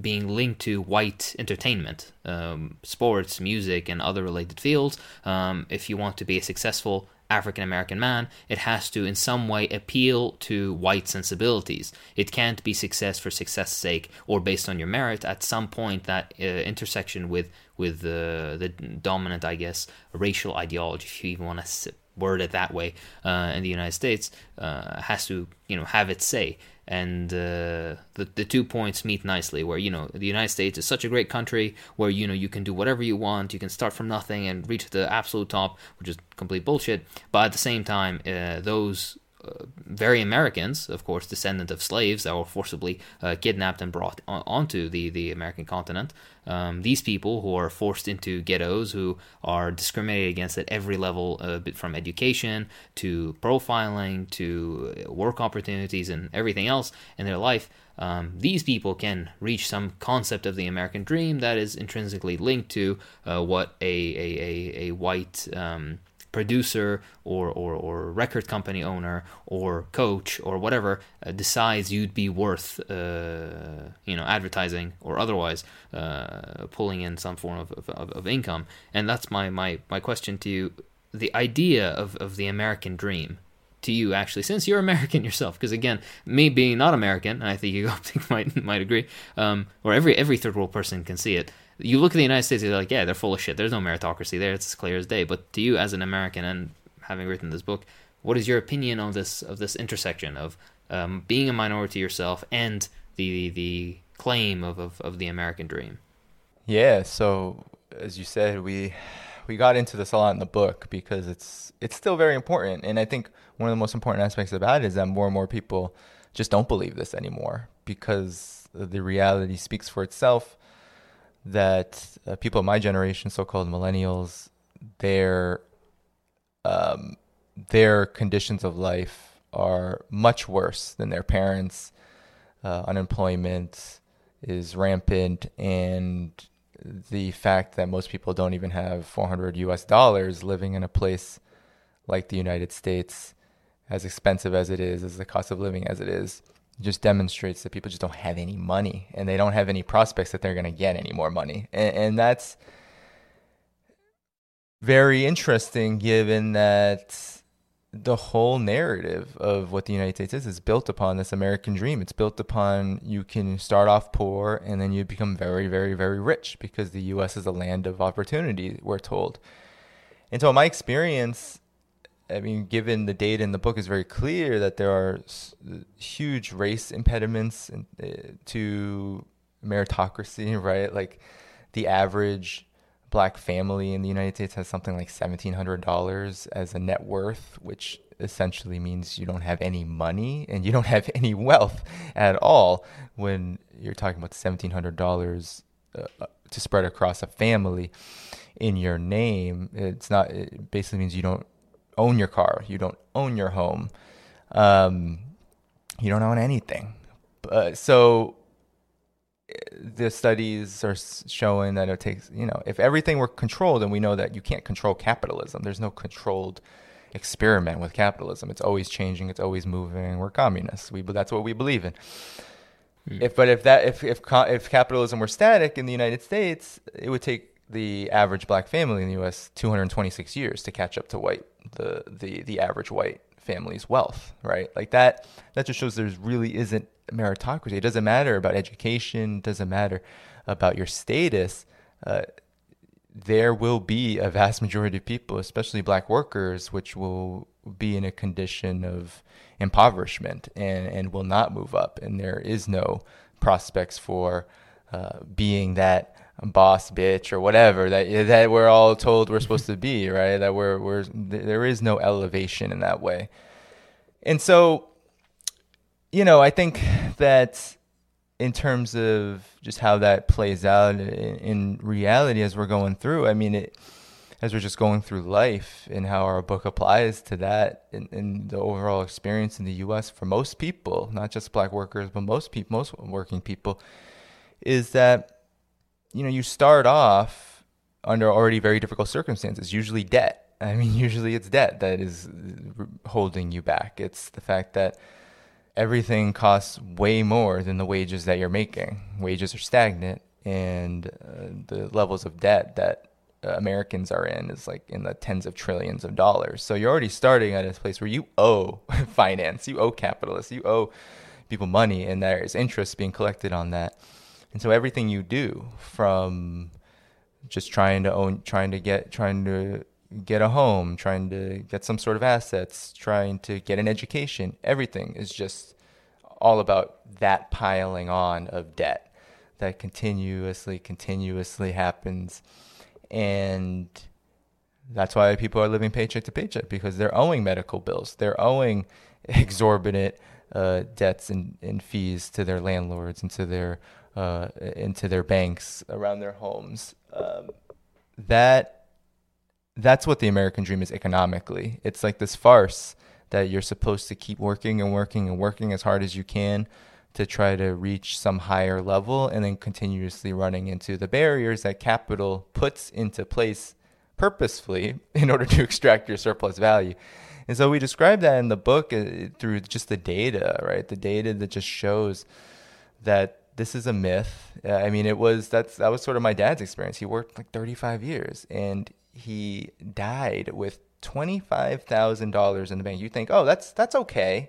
Speaker 1: being linked to white entertainment, um, sports, music, and other related fields. Um, if you want to be a successful African American man, it has to in some way appeal to white sensibilities. It can't be success for success' sake or based on your merit. At some point, that uh, intersection with with uh, the dominant, I guess, racial ideology, if you even want to word it that way, uh, in the United States, uh, has to you know have its say and uh, the the two points meet nicely. Where you know the United States is such a great country where you know you can do whatever you want, you can start from nothing and reach the absolute top, which is complete bullshit. But at the same time, uh, those uh, very Americans, of course, descendant of slaves that were forcibly uh, kidnapped and brought on, onto the, the American continent. Um, these people who are forced into ghettos, who are discriminated against at every level, uh, from education to profiling to work opportunities and everything else in their life, um, these people can reach some concept of the American dream that is intrinsically linked to uh, what a, a, a, a white. Um, producer or, or, or record company owner or coach or whatever uh, decides you'd be worth uh, you know advertising or otherwise uh, pulling in some form of, of, of, income. And that's my, my, my question to you. The idea of, of the American dream to you actually since you're American yourself because again me being not American I think you might might agree um, or every every third world person can see it you look at the United States, you're like, yeah, they're full of shit. There's no meritocracy there. It's as clear as day. But to you, as an American, and having written this book, what is your opinion on this of this intersection of um, being a minority yourself and the the claim of, of, of the American dream?
Speaker 2: Yeah. So as you said, we we got into this a lot in the book because it's it's still very important, and I think one of the most important aspects about it is that more and more people just don't believe this anymore because the reality speaks for itself that uh, people of my generation, so-called millennials, their um, their conditions of life are much worse than their parents. Uh, unemployment is rampant, and the fact that most people don't even have 400 US dollars living in a place like the United States, as expensive as it is, as the cost of living as it is, just demonstrates that people just don't have any money and they don't have any prospects that they're going to get any more money. And, and, that's very interesting given that the whole narrative of what the United States is is built upon this American dream. It's built upon you can start off poor and then you become very, very, very rich because the US is a land of opportunity, we're told. And so, in my experience I mean, given the data in the book is very clear that there are huge race impediments in, uh, to meritocracy, right? Like the average black family in the United States has something like $1,700 as a net worth, which essentially means you don't have any money and you don't have any wealth at all when you're talking about $1,700 uh, uh, to spread across a family. in your name. It's not. It basically means you don't own your car. You don't own your home. Um, you don't own anything. Uh, so the studies are showing that it takes, you know, if everything were controlled, and we know that you can't control capitalism. There's no controlled experiment with capitalism. It's always changing. It's always moving. We're communists. We that's what we believe in. Hmm. If but if that if if if capitalism were static in the United States, it would take the average black family in the U.S. 226 years to catch up to white the the the average white family's wealth. Right, like that. That just shows there's really isn't meritocracy. It doesn't matter about education. Doesn't matter about your status. Uh, there will be a vast majority of people, especially black workers, which will be in a condition of impoverishment and, and will not move up. And there is no prospects for uh, being that boss bitch or whatever that that we're all told we're supposed to be, right? That we're we're there is no elevation in that way. And so you know, I think that in terms of just how that plays out in, in reality as we're going through, I mean, it, as we're just going through life and how our book applies to that and, in, the overall experience in the U.S. for most people, not just black workers, but most people, most working people, is that you know you start off under already very difficult circumstances, usually debt. I mean, usually it's debt that is holding you back. It's the fact that everything costs way more than the wages that you're making. Wages are stagnant, and uh, the levels of debt that uh, Americans are in is like in the tens of trillions of dollars. So you're already starting at a place where you owe finance, you owe capitalists, you owe people money, and there is interest being collected on that. And so everything you do, from just trying to own, trying to get, trying to get a home, trying to get some sort of assets, trying to get an education. Everything is just all about that piling on of debt that continuously, continuously happens. And that's why people are living paycheck to paycheck because they're owing medical bills. They're owing exorbitant uh, debts and, and fees to their landlords and to their uh, into their banks around their homes. Um, that that's what the American dream is economically. It's like this farce that you're supposed to keep working and working and working as hard as you can to try to reach some higher level and then continuously running into the barriers that capital puts into place purposefully in order to extract your surplus value. And so we describe that in the book uh, through just the data, right? The data that just shows that this is a myth. Uh, I mean, it was that's that was sort of my dad's experience. He worked like 35 years and he died with $25,000 in the bank. You think, "Oh, that's that's okay."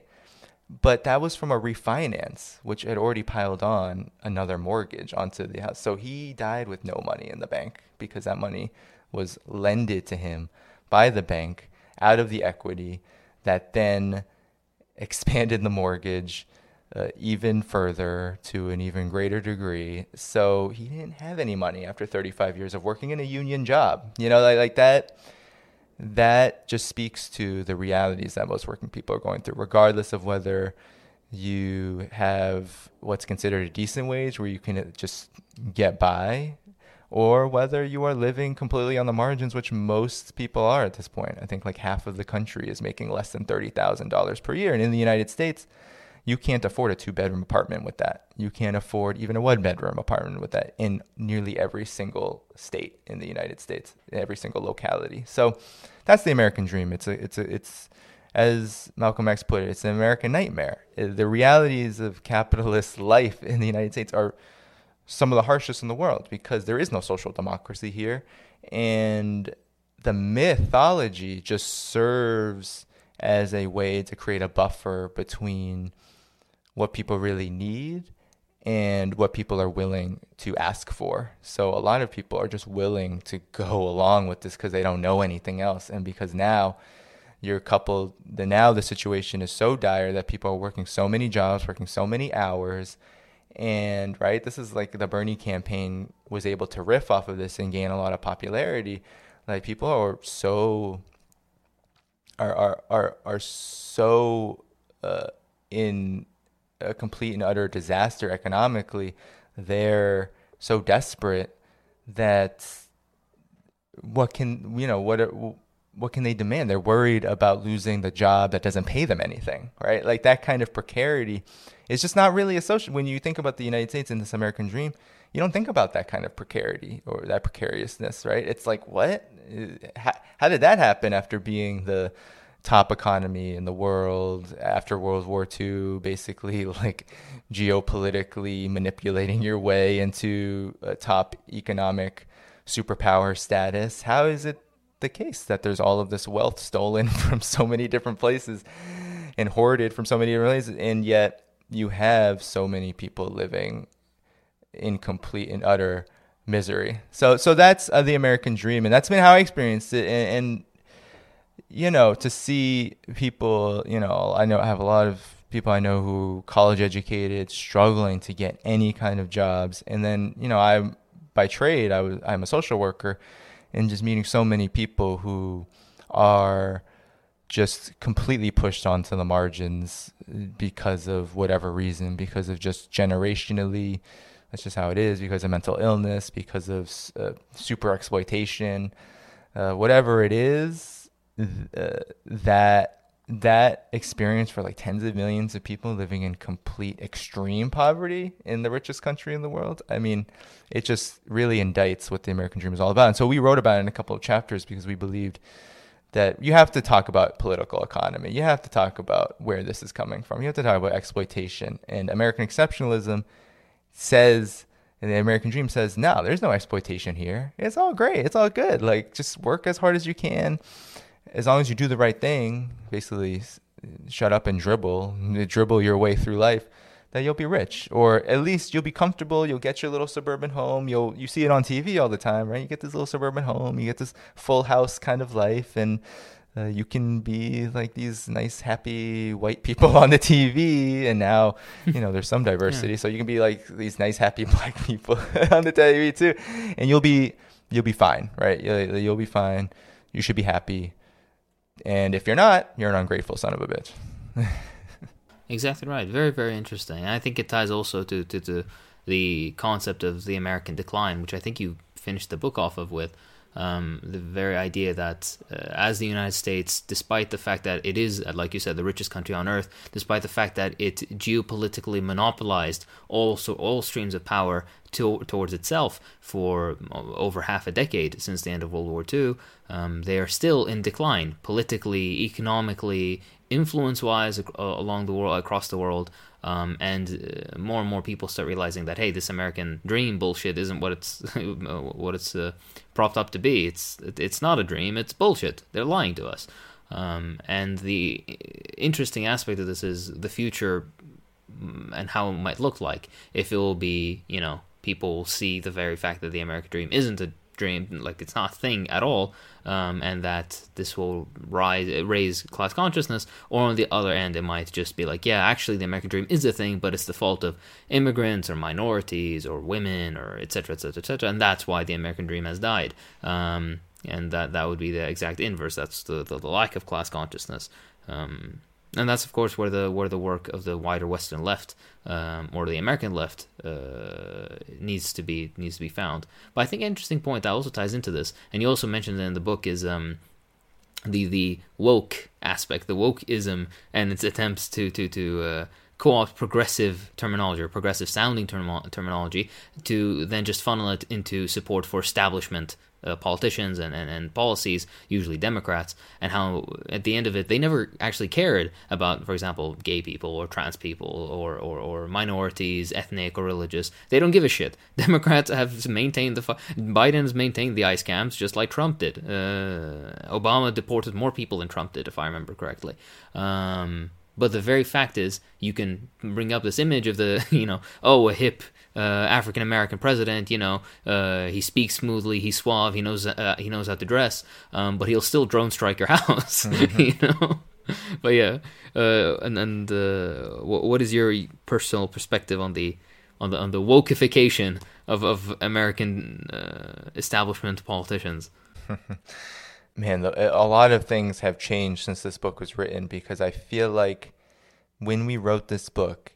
Speaker 2: But that was from a refinance, which had already piled on another mortgage onto the house. So he died with no money in the bank because that money was lended to him by the bank out of the equity that then expanded the mortgage uh, even further to an even greater degree. So he didn't have any money after 35 years of working in a union job. You know, like, like that. That just speaks to the realities that most working people are going through, regardless of whether you have what's considered a decent wage where you can just get by or whether you are living completely on the margins, which most people are at this point. I think like half of the country is making less than $30,000 per year. And in the United States, you can't afford a two bedroom apartment with that. You can't afford even a one bedroom apartment with that in nearly every single state in the United States, every single locality. So that's the American dream. It's a, it's a, it's, as Malcolm X put it, it's an American nightmare. Uh, the realities of capitalist life in the United States are some of the harshest in the world because there is no social democracy here. And the mythology just serves as a way to create a buffer between what people really need and what people are willing to ask for. So a lot of people are just willing to go along with this because they don't know anything else, and because now you're coupled. The now the situation is so dire that people are working so many jobs, working so many hours, and right, this is like the Bernie campaign was able to riff off of this and gain a lot of popularity. Like people are so are are are are so uh, in a complete and utter disaster economically, they're so desperate that what can you know what what can they demand? They're worried about losing the job that doesn't pay them anything, right? Like that kind of precarity is just not really associated. When you think about the United States and this American dream, you don't think about that kind of precarity or that precariousness, right? It's like, what? How, how did that happen after being the top economy in the world after World War II, basically like geopolitically manipulating your way into a top economic superpower status? How is it the case that there's all of this wealth stolen from so many different places and hoarded from so many different places, and yet you have so many people living in complete and utter misery. So, so that's uh, the American dream, and that's been how I experienced it. And, and you know, to see people, you know, I know I have a lot of people I know who college educated, struggling to get any kind of jobs, and then you know, I'm by trade I was I'm a social worker and just meeting so many people who are just completely pushed onto the margins because of whatever reason, because of just generationally, that's just how it is, because of mental illness, because of uh, super exploitation, uh, whatever it is, uh, that that experience for like tens of millions of people living in complete extreme poverty in the richest country in the world. I mean, it just really indicts what the American dream is all about. And so we wrote about it in a couple of chapters because we believed that you have to talk about political economy. You have to talk about where this is coming from. You have to talk about exploitation. And American exceptionalism says, and the American dream says, no, there's no exploitation here. It's all great. It's all good. Like, just work as hard as you can as long as you do the right thing, basically shut up and dribble, dribble your way through life, that you'll be rich, or at least you'll be comfortable. You'll get your little suburban home. You'll you see it on TV all the time, right? You get this little suburban home. You get this full house kind of life, and uh, you can be like these nice, happy white people on the TV. And now, you know, there's some diversity, yeah. so you can be like these nice, happy black people on the TV too, and you'll be you'll be fine, right? You'll, you'll be fine. You should be happy and if you're not, you're an ungrateful son of a bitch.
Speaker 1: exactly right. Very, very interesting. And I think it ties also to, to, to the concept of the American decline, which I think you finished the book off of with. Um, the very idea that uh, as the United States, despite the fact that it is, like you said, the richest country on earth, despite the fact that it geopolitically monopolized all so all streams of power to, towards itself for over half a decade since the end of World War II, um, they are still in decline politically, economically, influence-wise uh, along the world, across the world. Um, and uh, more and more people start realizing that hey, this American dream bullshit isn't what it's what it's uh, propped up to be. It's it's not a dream. It's bullshit. They're lying to us. Um, and the interesting aspect of this is the future mm, and how it might look like if it will be you know people see the very fact that the American dream isn't a dream, like it's not a thing at all, um, and that this will rise, raise class consciousness. Or on the other end, it might just be like, yeah, actually, the American dream is a thing, but it's the fault of immigrants or minorities or women or etc. etc. etc. And that's why the American dream has died. Um, and that that would be the exact inverse. That's the the, the lack of class consciousness. Um, and that's of course where the where the work of the wider Western left um, or the American left uh, needs to be needs to be found. But I think an interesting point that also ties into this, and you also mentioned in the book, is um, the the woke aspect, the wokeism, and its attempts to to to uh, co-opt progressive terminology or progressive sounding term- terminology to then just funnel it into support for establishment uh, politicians and, and, and policies, usually Democrats, and how at the end of it they never actually cared about, for example, gay people or trans people or, or, or minorities, ethnic or religious. They don't give a shit. Democrats have maintained the Biden has maintained the ICE camps just like Trump did. Uh, Obama deported more people than Trump did, if I remember correctly. Um, but the very fact is, you can bring up this image of the, you know, oh, a hip uh, African American president. You know, uh, he speaks smoothly, he's suave, he knows uh, he knows how to dress, um, but he'll still drone strike your house. Mm-hmm. you know. but yeah, uh, and and uh, what, what is your personal perspective on the on the on the wokeification of of American uh, establishment politicians?
Speaker 2: Man, a lot of things have changed since this book was written because I feel like when we wrote this book,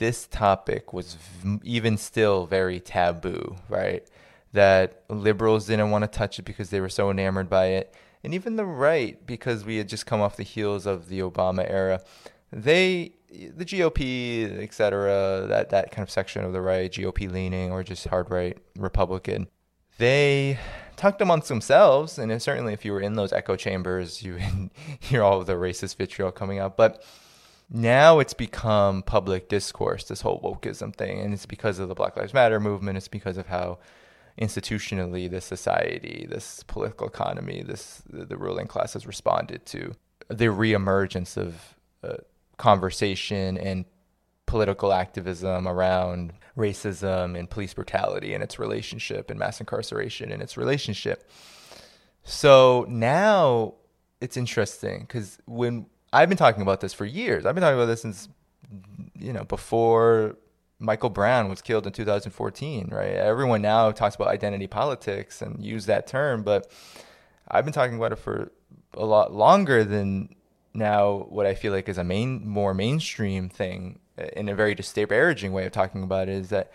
Speaker 2: this topic was v- even still very taboo, right? that liberals didn't want to touch it because they were so enamored by it. And even the right, because we had just come off the heels of the Obama era, they, the GOP, et cetera, that, that kind of section of the right, GOP leaning or just hard right Republican, they talked amongst themselves. And certainly if you were in those echo chambers, you would hear all of the racist vitriol coming out. But now it's become public discourse, this whole wokeism thing. And it's because of the Black Lives Matter movement. It's because of how institutionally this society, this political economy, this the ruling class has responded to the reemergence of uh, conversation and political activism around racism and police brutality and its relationship and mass incarceration and its relationship. So now it's interesting because when I've been talking about this for years, I've been talking about this since you know before Michael Brown was killed in 2014, right? Everyone now talks about identity politics and use that term, but I've been talking about it for a lot longer than now what I feel like is a main more mainstream thing uh, in a very disparaging way of talking about it is that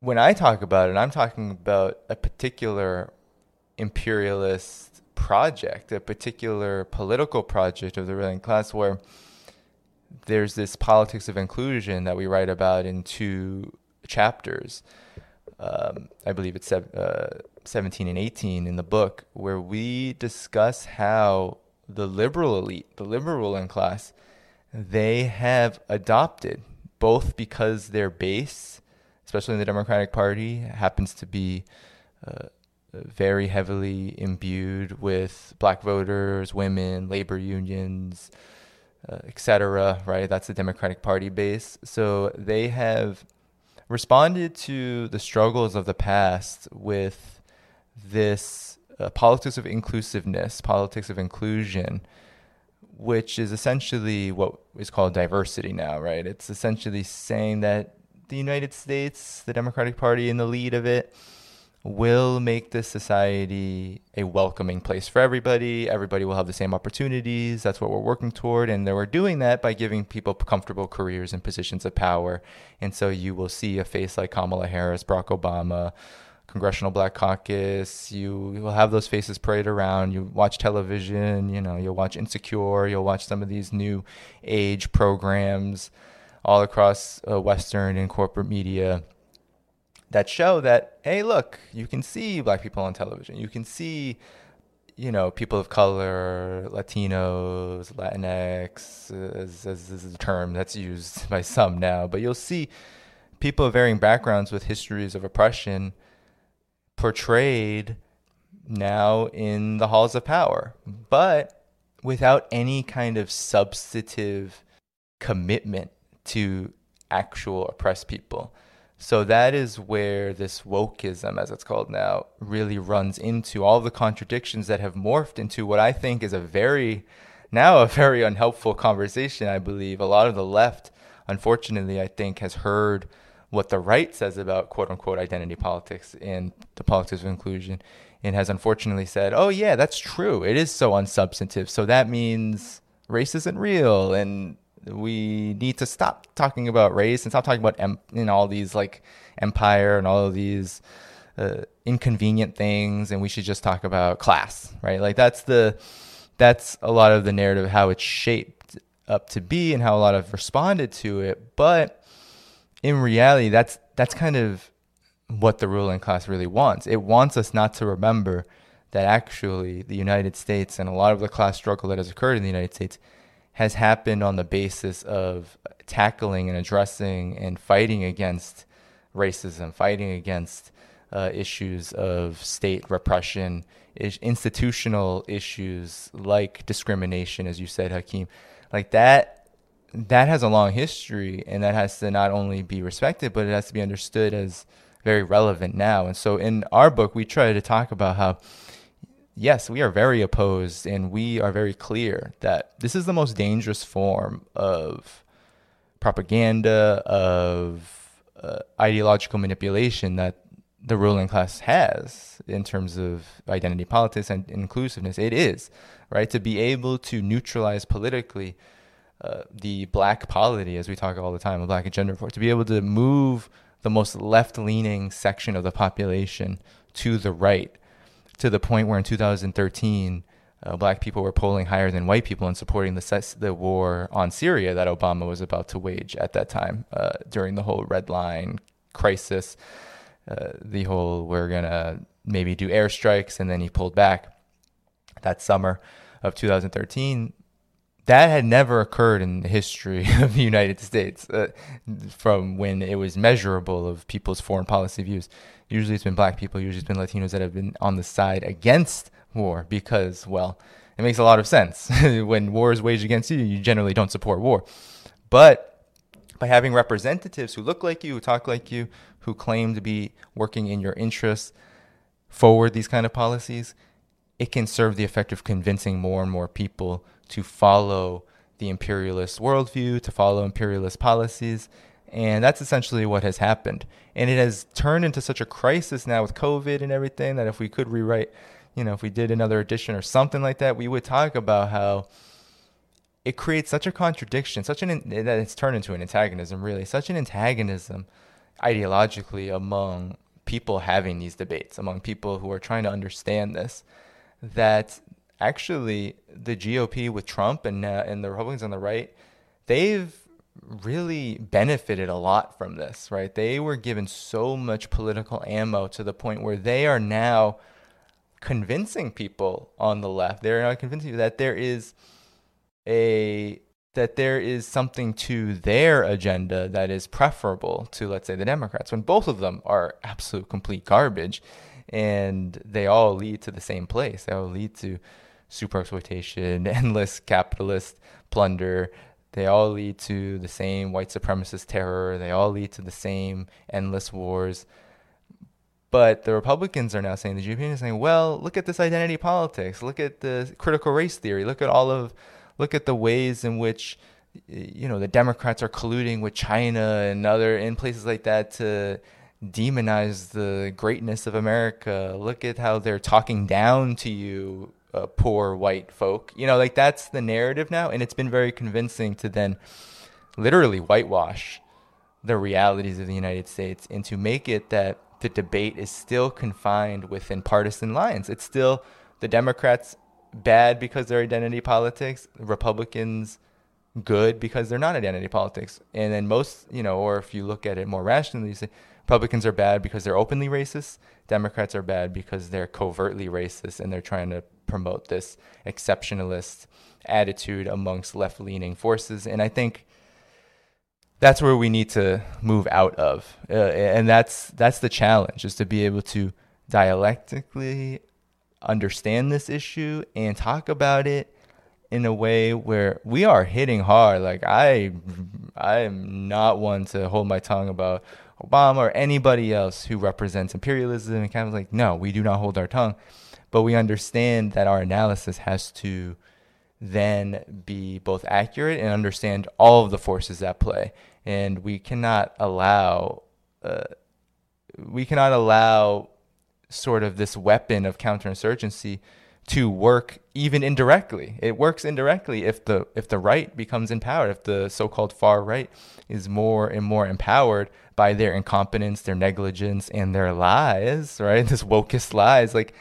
Speaker 2: when I talk about it, I'm talking about a particular imperialist project, a particular political project of the ruling class where there's this politics of inclusion that we write about in two chapters. Um, I believe it's uh, 17 and 18 in the book, where we discuss how the liberal elite, the liberal ruling class, they have adopted both because their base, especially in the Democratic Party, happens to be uh, very heavily imbued with black voters, women, labor unions, uh, etc. Right, that's the Democratic Party base. So they have responded to the struggles of the past with this uh, politics of inclusiveness, politics of inclusion, which is essentially what is called diversity now, right? It's essentially saying that the United States, the Democratic Party in the lead of it, will make this society a welcoming place for everybody. Everybody will have the same opportunities. That's what we're working toward. And we're doing that by giving people comfortable careers and positions of power. And so you will see a face like Kamala Harris, Barack Obama, Congressional Black Caucus. You will have those faces parade around. You watch television, you know, you'll watch Insecure, you'll watch some of these new age programs all across uh, Western and corporate media that show that hey look you can see black people on television. You can see you know people of color latinos latinx as, as, as a term that's used by some now but you'll see people of varying backgrounds with histories of oppression portrayed now in the halls of power but without any kind of substantive commitment to actual oppressed people so that is where this wokeism, as it's called now, really runs into all the contradictions that have morphed into what I think is a very, now a very unhelpful conversation. I believe a lot of the left, unfortunately, I think has heard what the right says about quote unquote identity politics and the politics of inclusion and has unfortunately said, oh, yeah, that's true. It is so unsubstantive. So that means race isn't real and we need to stop talking about race and stop talking about em- you know all these like empire and all of these uh, inconvenient things and we should just talk about class right? Like that's the that's a lot of the narrative how it's shaped up to be and how a lot of responded to it but in reality that's that's kind of what the ruling class really wants. It wants us not to remember that actually the United States and a lot of the class struggle that has occurred in the United States has happened on the basis of tackling and addressing and fighting against racism, fighting against uh, issues of state repression, is institutional issues like discrimination, as you said, Hakim, like that. That has a long history, and that has to not only be respected, but it has to be understood as very relevant now. And so, in our book, we try to talk about how yes, we are very opposed and we are very clear that this is the most dangerous form of propaganda, of uh, ideological manipulation that the ruling class has in terms of identity politics and inclusiveness. It is, right? To be able to neutralize politically uh, the black polity, as we talk all the time, the black agenda report, to be able to move the most left leaning section of the population to the right, to the point where in 2013, uh, black people were polling higher than white people in supporting the, the war on Syria that Obama was about to wage at that time uh, during the whole red line crisis. Uh, the whole we're to maybe do airstrikes, and then he pulled back that summer of 2013 that had never occurred in the history of the United States uh, from when it was measurable of people's foreign policy views. Usually it's been black people, usually it's been Latinos that have been on the side against war because, well, it makes a lot of sense. when war is waged against you, you generally don't support war. But by having representatives who look like you, who talk like you, who claim to be working in your interests, forward these kind of policies, it can serve the effect of convincing more and more people to follow the imperialist worldview, to follow imperialist policies. And that's essentially what has happened. And it has turned into such a crisis now with COVID and everything that if we could rewrite, you know, if we did another edition or something like that, we would talk about how it creates such a contradiction, such an that it's turned into an antagonism, really, such an antagonism ideologically among people having these debates, among people who are trying to understand this, that actually the GOP with Trump and uh, and the Republicans on the right, they've really benefited a lot from this, right? They were given so much political ammo to the point where they are now convincing people on the left. They're now convincing you that there is a that there is something to their agenda that is preferable to let's say the Democrats when both of them are absolute complete garbage and they all lead to the same place. They all lead to super exploitation, endless capitalist plunder. They all lead to the same white supremacist terror. They all lead to the same endless wars. But the Republicans are now saying, the GOP is saying, well, look at this identity politics. Look at the critical race theory. Look at all of, look at the ways in which, you know, the Democrats are colluding with China and other in places like that to demonize the greatness of America. Look at how they're talking down to you uh, poor white folk. You know, like that's the narrative now, and it's been very convincing to then literally whitewash the realities of the United States and to make it that the debate is still confined within partisan lines. It's still the Democrats bad because they're identity politics, Republicans good because they're not identity politics. And then most, you know, or if you look at it more rationally, you say Republicans are bad because they're openly racist, Democrats are bad because they're covertly racist and they're trying to promote this exceptionalist attitude amongst left leaning forces. And I think that's where we need to move out of. Uh, and that's that's the challenge is to be able to dialectically understand this issue and talk about it in a way where we are hitting hard. Like I I am not one to hold my tongue about Obama or anybody else who represents imperialism and kind of like no, we do not hold our tongue but we understand that our analysis has to then be both accurate and understand all of the forces at play. And we cannot allow, uh, we cannot allow sort of this weapon of counterinsurgency to work even indirectly. It works indirectly if the if the right becomes empowered, if the so-called far right is more and more empowered by their incompetence, their negligence, and their lies, right? This wokest lies, like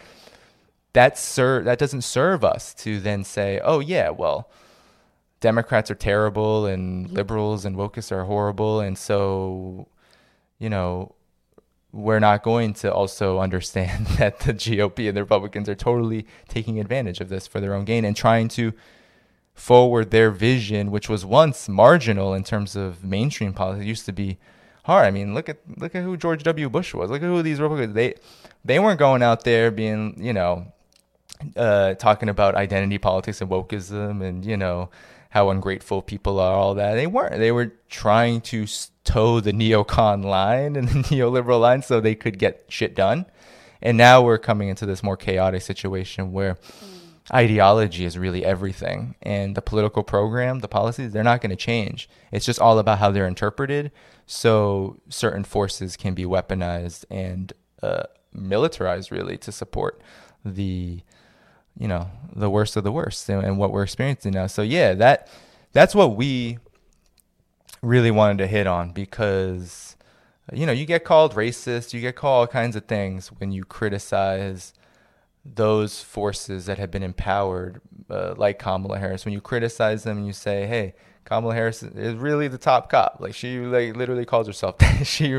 Speaker 2: that ser- that doesn't serve us to then say, oh yeah, well, Democrats are terrible and liberals and wokists are horrible, and so you know we're not going to also understand that the GOP and the Republicans are totally taking advantage of this for their own gain and trying to forward their vision, which was once marginal in terms of mainstream politics. It used to be hard. I mean, look at look at who George W. Bush was. Look at who these Republicans they they weren't going out there being you know uh, talking about identity politics and wokeism and you know how ungrateful people are, all that. They weren't. They were trying to toe the neocon line and the neoliberal line so they could get shit done. And now we're coming into this more chaotic situation where ideology is really everything. And the political program, the policies, they're not going to change. It's just all about how they're interpreted. So certain forces can be weaponized and uh, militarized, really, to support the you know the worst of the worst and, and what we're experiencing now. So yeah, that that's what we really wanted to hit on because you know, you get called racist, you get called all kinds of things when you criticize those forces that have been empowered, uh, like Kamala Harris. When you criticize them and you say, "Hey, Kamala Harris is really the top cop," like she like literally calls herself she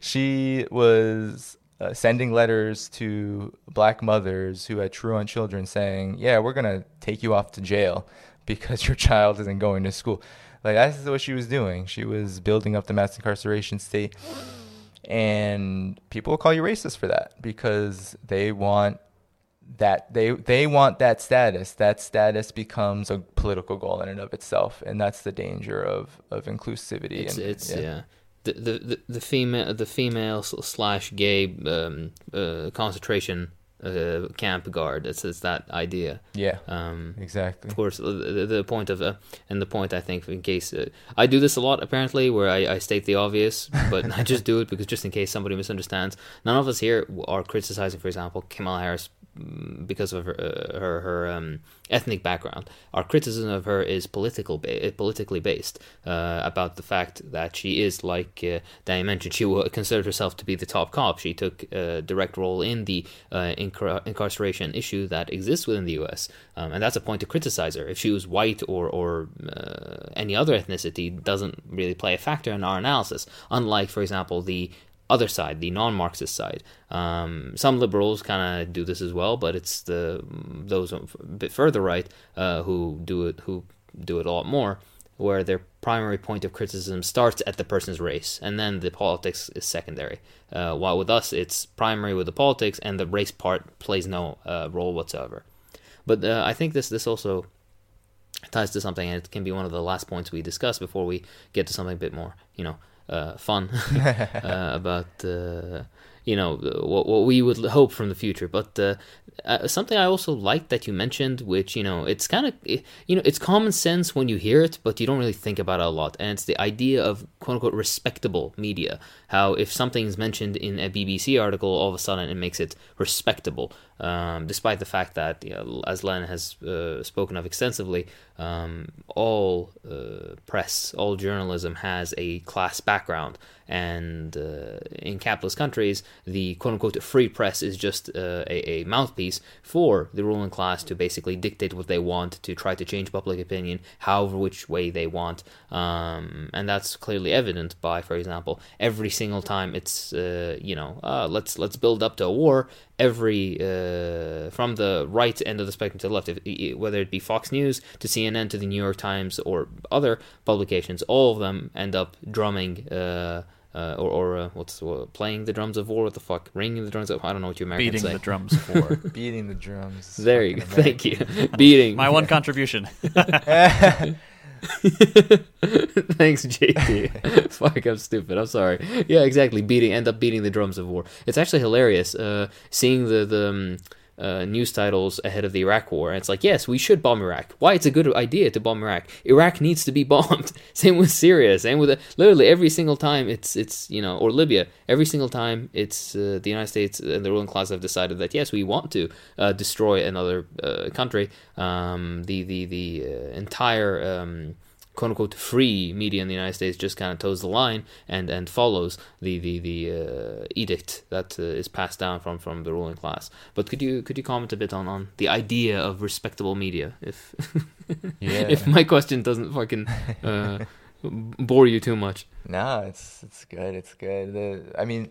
Speaker 2: she was uh, sending letters to black mothers who had truant children saying, "Yeah, we're gonna take you off to jail because your child isn't going to school." Like that's what she was doing. She was building up the mass incarceration state, and people will call you racist for that because they want that they they want that status. That status becomes a political goal in and of itself, and that's the danger of of inclusivity.
Speaker 1: It's,
Speaker 2: and,
Speaker 1: it's yeah. yeah. The, the, the female the female slash gay um, uh, concentration uh, camp guard. It's, it's that idea.
Speaker 2: Yeah.
Speaker 1: Um,
Speaker 2: exactly.
Speaker 1: Of course, the, the point of uh, and the point I think in case uh, I do this a lot apparently, where I, I state the obvious, but I just do it because just in case somebody misunderstands. None of us here are criticizing, for example, Kamala Harris because of her uh, her, her um, ethnic background. Our criticism of her is political ba- politically based uh, about the fact that she is like uh, Danny mentioned. She considered herself to be the top cop. She took a direct role in the uh, incar- incarceration issue that exists within the U.S. Um, and that's a point to criticize her. If she was white or or uh, any other ethnicity, doesn't really play a factor in our analysis. Unlike, for example, the other side, the non-Marxist side. Um, some liberals kind of do this as well, but it's the those a bit further right uh, who do it who do it a lot more, where their primary point of criticism starts at the person's race, and then the politics is secondary. Uh, while with us, it's primary with the politics, and the race part plays no uh, role whatsoever. But uh, I think this this also ties to something, and it can be one of the last points we discuss before we get to something a bit more, you know, uh, fun uh, about uh, you know what what we would hope from the future. But uh, uh, something I also like that you mentioned, which you know it's kind of you know it's common sense when you hear it, but you don't really think about it a lot, and it's the idea of quote unquote respectable media. How if something's mentioned in a BBC article, all of a sudden it makes it respectable, um, despite the fact that you know, as Len has uh, spoken of extensively, um, all uh, press, all journalism has a class background and uh, in capitalist countries, the quote unquote free press is just uh, a, a, mouthpiece for the ruling class to basically dictate what they want, to try to change public opinion, however which way they want. Um, and that's clearly evident by, for example, every single time it's, uh, you know, uh, let's, let's build up to a war, every uh, from the right end of the spectrum to the left, if, whether it be Fox News to CNN to the New York Times or other publications, all of them end up drumming uh, uh, or, or uh, what's uh, playing the drums of war? What the fuck? Ringing the drums of I don't know what you Americans
Speaker 3: Beating
Speaker 1: say.
Speaker 3: the drums of war.
Speaker 2: Beating the drums.
Speaker 1: There you go. Thank you. Beating.
Speaker 3: My one contribution.
Speaker 1: Thanks, JT. Fuck, I'm stupid. I'm sorry. Yeah, exactly. Beating, end up beating the drums of war. It's actually hilarious. Uh, seeing the the. Um, uh, news titles ahead of the Iraq War. And it's like, yes, we should bomb Iraq. Why? It's a good idea to bomb Iraq. Iraq needs to be bombed. same with Syria. Same with literally every single time it's it's you know or Libya. Every single time it's uh, the United States and the ruling class have decided that yes, we want to uh, destroy another uh, country. Um, the the the uh, entire um, quote unquote free media in the United States just kind of toes the line and, and follows the the the uh, edict that uh, is passed down from, from the ruling class. But could you could you comment a bit on, on the idea of respectable media if
Speaker 2: yeah.
Speaker 1: if my question doesn't fucking uh, bore you too much?
Speaker 2: No, it's it's good. It's good. The I mean,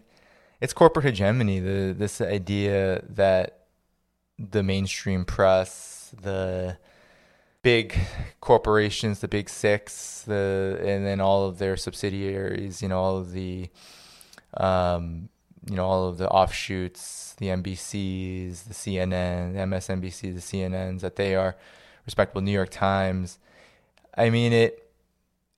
Speaker 2: it's corporate hegemony. The this idea that the mainstream press, the big corporations, the big six, the and then all of their subsidiaries, you know, all of the um, you know, all of the offshoots, the NBCs, the CNN, the MSNBC, the CNNs, that they are respectable New York Times. I mean it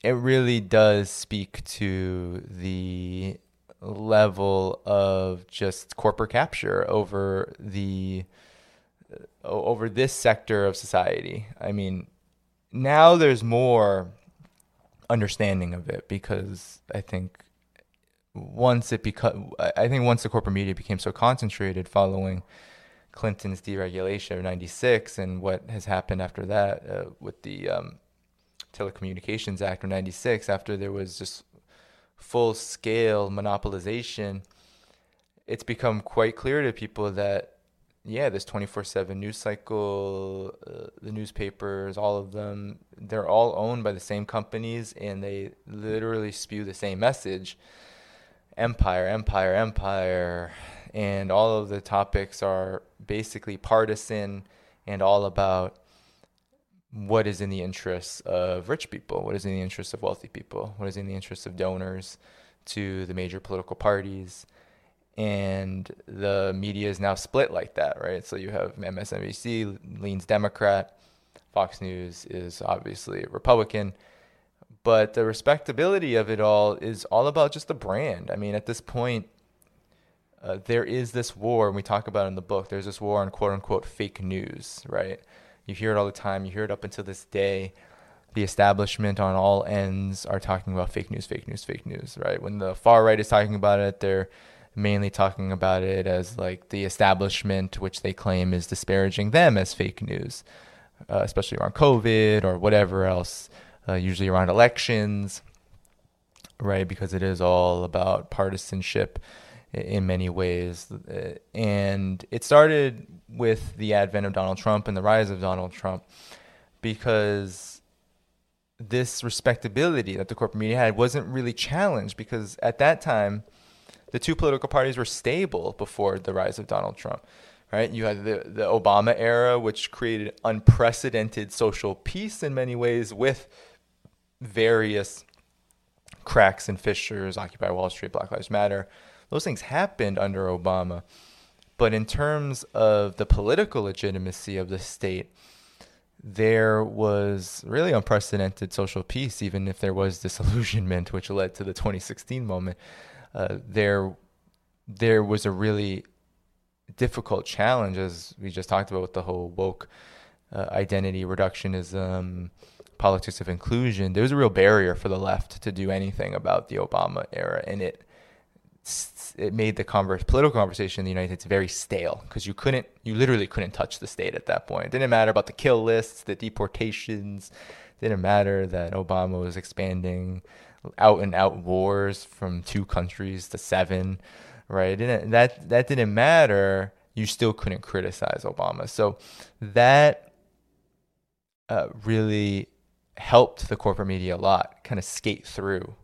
Speaker 2: it really does speak to the level of just corporate capture over the over this sector of society. I mean, now there's more understanding of it because I think once it become I think once the corporate media became so concentrated following Clinton's deregulation of 96 and what has happened after that uh, with the um, Telecommunications Act of 96 after there was just full scale monopolization, it's become quite clear to people that yeah, this 24/7 news cycle, uh, the newspapers, all of them, they're all owned by the same companies and they literally spew the same message. Empire, empire, empire, and all of the topics are basically partisan and all about what is in the interests of rich people, what is in the interests of wealthy people, what is in the interests of donors to the major political parties and the media is now split like that, right? So you have MSNBC leans Democrat, Fox News is obviously Republican, but the respectability of it all is all about just the brand. I mean, at this point, uh, there is this war, and we talk about in the book. There's this war on quote unquote fake news, right? You hear it all the time. You hear it up until this day. The establishment on all ends are talking about fake news, fake news, fake news, right? When the far right is talking about it, they're mainly talking about it as like the establishment, which they claim is disparaging them as fake news, uh, especially around COVID or whatever else, uh, usually around elections, right? Because it is all about partisanship in many ways. Uh, and it started with the advent of Donald Trump and the rise of Donald Trump because this respectability that the corporate media had wasn't really challenged because at that time, the two political parties were stable before the rise of Donald Trump. Right? You had the, the Obama era, which created unprecedented social peace in many ways with various cracks and fissures, Occupy Wall Street, Black Lives Matter. Those things happened under Obama. But in terms of the political legitimacy of the state, there was really unprecedented social peace, even if there was disillusionment, which led to the 2016 moment uh, there there was a really difficult challenge, as we just talked about with the whole woke uh, identity reductionism, politics of inclusion. There was a real barrier for the left to do anything about the Obama era, and it it made the converse, political conversation in the United States very stale because you couldn't, you literally couldn't touch the state at that point. It didn't matter about the kill lists, the deportations. It didn't matter that Obama was expanding out and out wars from two countries to seven, right? And that that didn't matter. You still couldn't criticize Obama. So that uh, really helped the corporate media a lot, kind of skate through.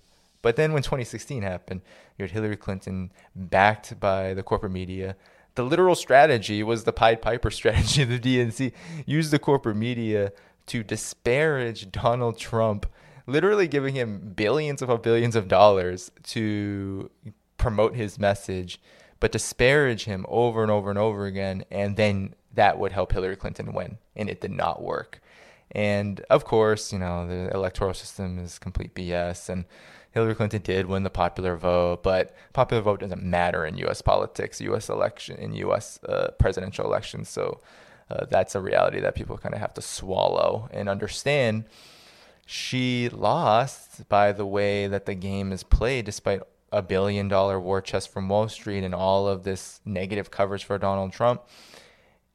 Speaker 2: But then when 2016 happened, you had Hillary Clinton backed by the corporate media. The literal strategy was the Pied Piper strategy the DNC. used the corporate media to disparage Donald Trump literally giving him billions of billions of dollars to promote his message, but disparage him over and over and over again, and then that would help Hillary Clinton win, and it did not work. And of course, you know the electoral system is complete BS, and Hillary Clinton did win the popular vote, but popular vote doesn't matter in U.S. politics, U.S. election, in U.S. Uh, presidential elections. So uh, that's a reality that people kind of have to swallow and understand she lost by the way that the game is played, despite a billion dollar war chest from Wall Street and all of this negative coverage for Donald Trump.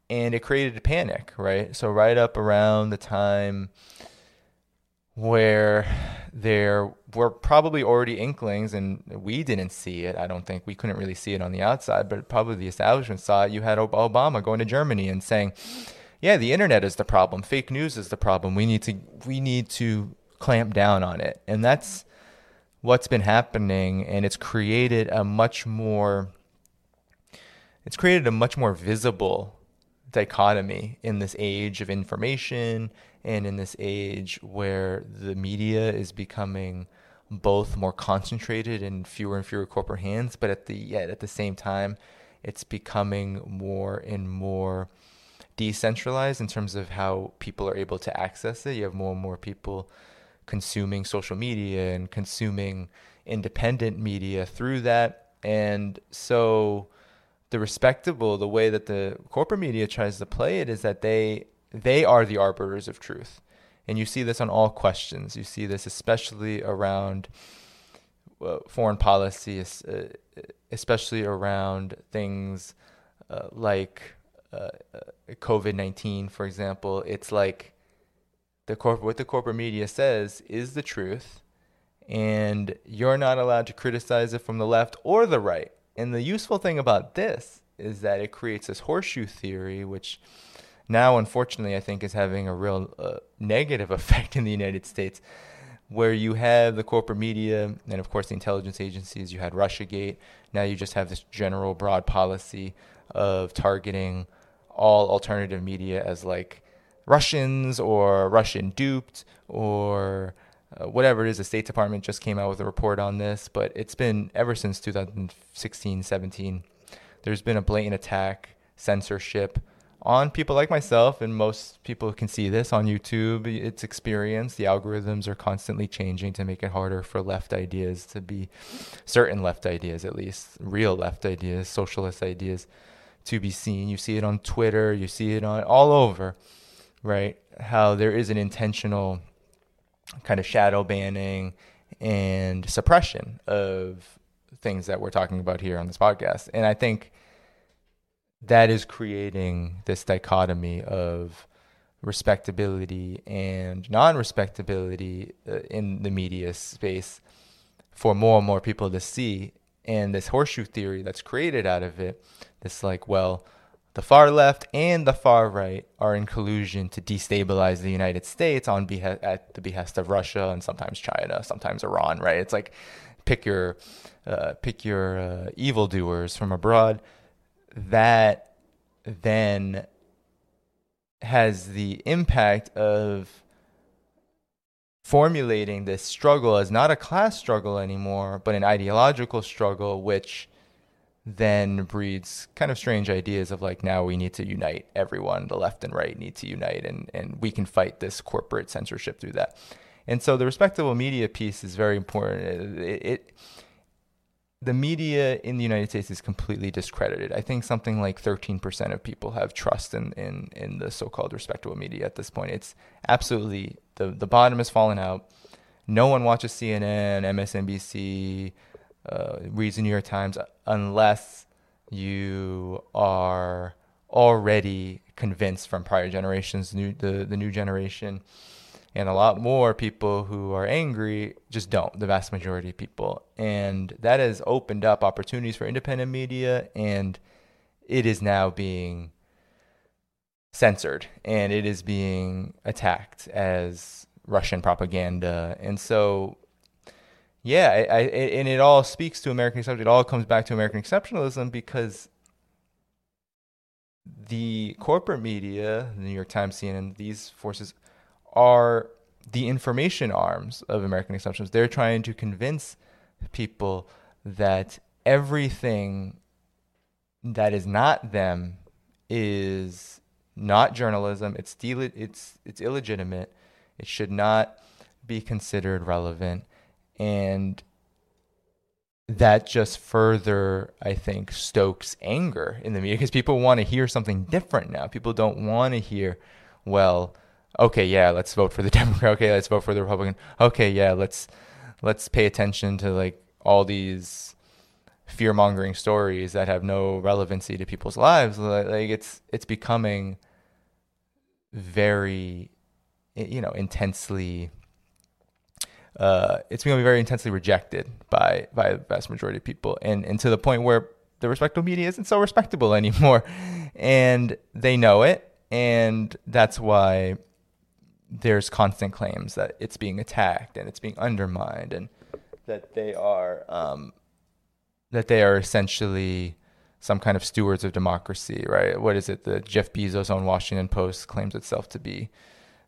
Speaker 2: And it created a panic, right? So, right up around the time where there were probably already inklings, and we didn't see it. I don't think we couldn't really see it on the outside, but probably the establishment saw it. You had Obama going to Germany and saying, yeah, the internet is the problem. Fake news is the problem. We need to we need to clamp down on it. And that's what's been happening and it's created a much more it's created a much more visible dichotomy in this age of information and in this age where the media is becoming both more concentrated in fewer and fewer corporate hands, but at the yet at the same time, it's becoming more and more decentralized in terms of how people are able to access it. You have more and more people consuming social media and consuming independent media through that. And so the respectable, the way that the corporate media tries to play it is that they they are the arbiters of truth. And you see this on all questions. You see this especially around uh, foreign policy, uh, especially around things uh, like uh, uh COVID 19, for example, it's like the corp- what the corporate media says is the truth. and you're not allowed to criticize it from the left or the right. And the useful thing about this is that it creates this horseshoe theory, which now, unfortunately, I think is having a real uh, negative effect in the United States, where you have the corporate media and, of course, the intelligence agencies. You had Russiagate. Now you just have this general broad policy of targeting all alternative media as like Russians or Russian duped or uh, whatever it is. The State Department just came out with a report on this, but it's been ever since 2016, 17. There's been a blatant attack, censorship on people like myself, and most people can see this on YouTube. It's experience. The algorithms are constantly changing to make it harder for left ideas to be certain left ideas, at least real left ideas, socialist ideas, to be seen. You see it on Twitter, you see it on all over, right? How there is an intentional kind of shadow banning and suppression of things that we're talking about here on this podcast. And I think that is creating this dichotomy of respectability and non-respectability uh, in the media space for more and more people to see and this horseshoe theory that's created out of it this like well the far left and the far right are in collusion to destabilize the United States on behe- at the behest of Russia and sometimes China, sometimes Iran. Right? It's like pick your uh, pick your uh, evildoers from abroad. That then has the impact of formulating this struggle as not a class struggle anymore, but an ideological struggle, which then breeds kind of strange ideas of like now we need to unite everyone. The left and right need to unite and and we can fight this corporate censorship through that. And so the respectable media piece is very important. It, it the media in the United States is completely discredited. I think something like 13% of people have trust in, in, in the so-called respectable media at this point. It's absolutely the the bottom has fallen out. No one watches CNN, MSNBC, uh, reads the New York Times unless you are already convinced from prior generations, new, the, the new generation. And a lot more people who are angry just don't, the vast majority of people. And that has opened up opportunities for independent media, and it is now being censored and it is being attacked as Russian propaganda. And so yeah, I, I, and it all speaks to American exception. It all comes back to American exceptionalism because the corporate media, the New York Times, CNN, these forces are the information arms of American exceptionalism. They're trying to convince people that everything that is not them is not journalism. It's de- it's it's illegitimate. It should not be considered relevant and that just further i think stokes anger in the media because people want to hear something different now people don't want to hear well okay yeah let's vote for the democrat. Okay let's vote for the republican. Okay yeah let's let's pay attention to like all these fear mongering stories that have no relevancy to people's lives. Like it's it's becoming very you know intensely uh, it's going to be very intensely rejected by by the vast majority of people, and and to the point where the respectable media isn't so respectable anymore, and they know it, and that's why there's constant claims that it's being attacked and it's being undermined, and that they are um, that they are essentially some kind of stewards of democracy, right? What is it? The Jeff Bezos on Washington Post claims itself to be,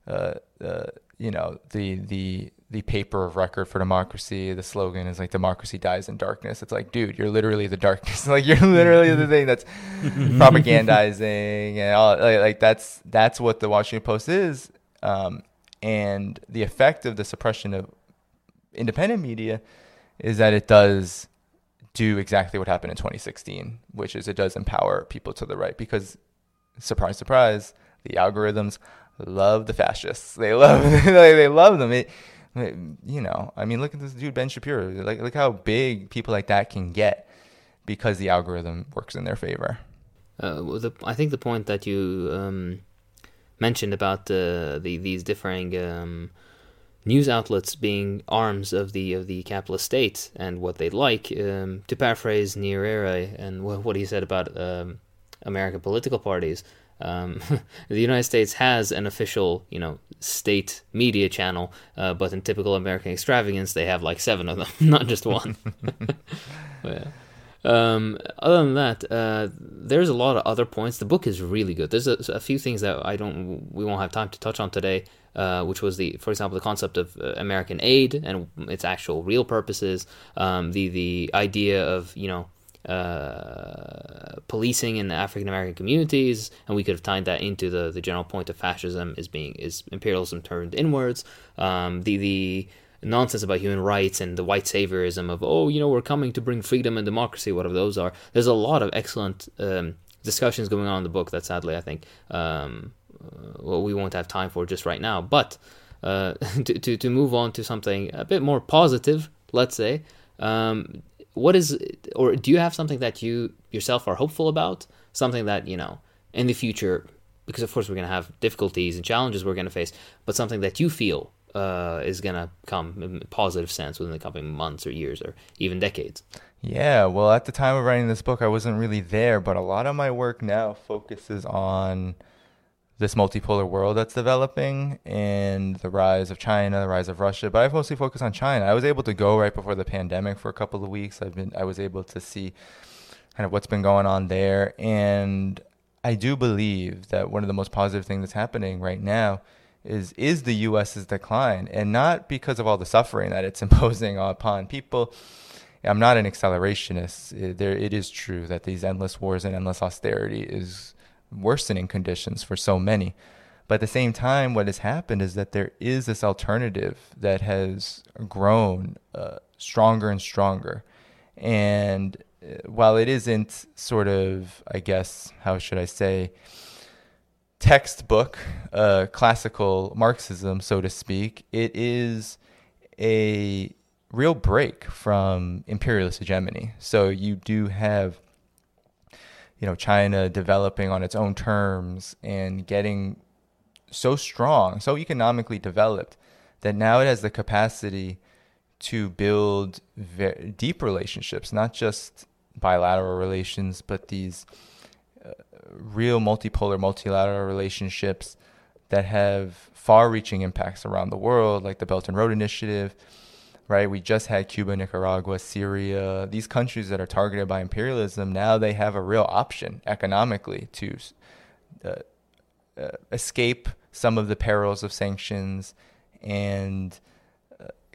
Speaker 2: uh, uh, you know, the the the paper of record for democracy. The slogan is like democracy dies in darkness. It's like, dude, you're literally the darkness. like you're literally the thing that's propagandizing and all like, like, that's that's what the Washington Post is. Um, and the effect of the suppression of independent media is that it does do exactly what happened in 2016, which is it does empower people to the right because surprise surprise, the algorithms love the fascists. They love they love them. It you know, I mean, look at this dude Ben Shapiro. Like, look how big people like that can get because the algorithm works in their favor.
Speaker 1: Uh, well, the, I think the point that you um, mentioned about the, the these differing um, news outlets being arms of the of the capitalist state and what they like. Um, to paraphrase Nyerere and what he said about um, American political parties, um, the United States has an official, you know, state media channel, uh, but in typical American extravagance, they have like seven of them, not just one. yeah. Um, other than that, uh, there's a lot of other points. The book is really good. There's a, a, few things that I don't, we won't have time to touch on today. Uh, which was the, for example, the concept of uh, American aid and its actual real purposes. Um, the the idea of you know uh, policing in the African American communities, and we could have tied that into the, the general point of fascism is being is imperialism turned inwards. Um, the the nonsense about human rights and the white saviorism of oh you know we're coming to bring freedom and democracy whatever those are. There's a lot of excellent um, discussions going on in the book that sadly I think um, uh, well, we won't have time for just right now. But uh, to, to to move on to something a bit more positive, let's say. Um, what is or do you have something that you yourself are hopeful about something that you know in the future because of course we're going to have difficulties and challenges we're going to face but something that you feel uh, is going to come in positive sense within the coming months or years or even decades
Speaker 2: yeah well at the time of writing this book i wasn't really there but a lot of my work now focuses on this multipolar world that's developing and the rise of China, the rise of Russia. But I've mostly focused on China. I was able to go right before the pandemic for a couple of weeks. I've been I was able to see kind of what's been going on there. And I do believe that one of the most positive things that's happening right now is is the US's decline. And not because of all the suffering that it's imposing upon people. I'm not an accelerationist. There, it is true that these endless wars and endless austerity is worsening conditions for so many. But at the same time, what has happened is that there is this alternative that has grown uh, stronger and stronger. And uh, while it isn't sort of, I guess, how should I say, textbook uh, classical Marxism, so to speak, it is a real break from imperialist hegemony. So you do have you know China developing on its own terms and getting so strong, so economically developed that now it has the capacity to build very deep relationships, not just bilateral relations, but these real multipolar, multilateral relationships that have far-reaching impacts around the world, like the Belt and Road Initiative, right? We just had Cuba, Nicaragua, Syria, these countries that are targeted by imperialism. Now they have a real option economically to uh, uh, escape some of the perils of sanctions and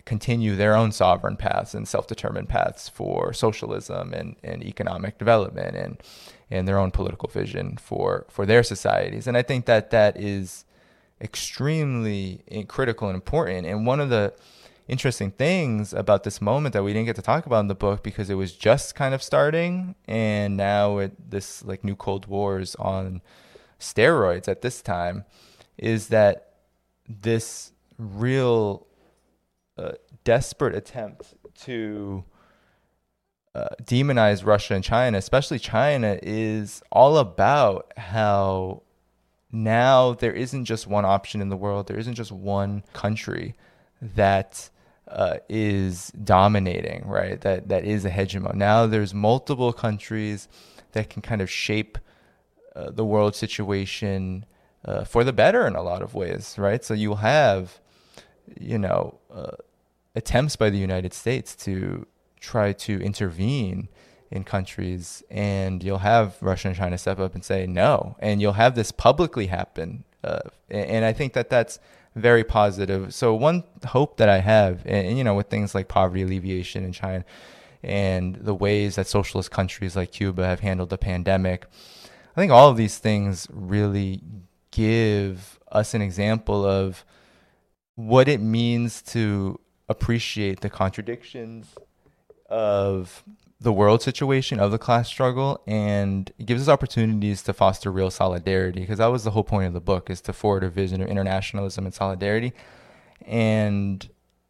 Speaker 2: continue their own sovereign paths and self-determined paths for socialism and, and economic development and and their own political vision for for their societies. And I think that that is extremely critical and important. And one of the interesting things about this moment that we didn't get to talk about in the book because it was just kind of starting and now it, this like new cold war is on steroids at this time is that this real desperate attempt to uh, demonize Russia and China, especially China, is all about how now there isn't just one option in the world, there isn't just one country that uh, is dominating, right? That that is a hegemon. Now there's multiple countries that can kind of shape uh, the world situation uh, for the better in a lot of ways, right? So you'll have, you know, uh, attempts by the United States to try to intervene in countries, and you'll have Russia and China step up and say no, and you'll have this publicly happen. Uh, and I think that that's very positive. So one hope that I have, and, you know, with things like poverty alleviation in China and the ways that socialist countries like Cuba have handled the pandemic, I think all of these things really give us an example of what it means to appreciate the contradictions of the world situation of the class struggle and it gives us opportunities to foster real solidarity because that was the whole point of the book is to forward a vision of internationalism and solidarity. And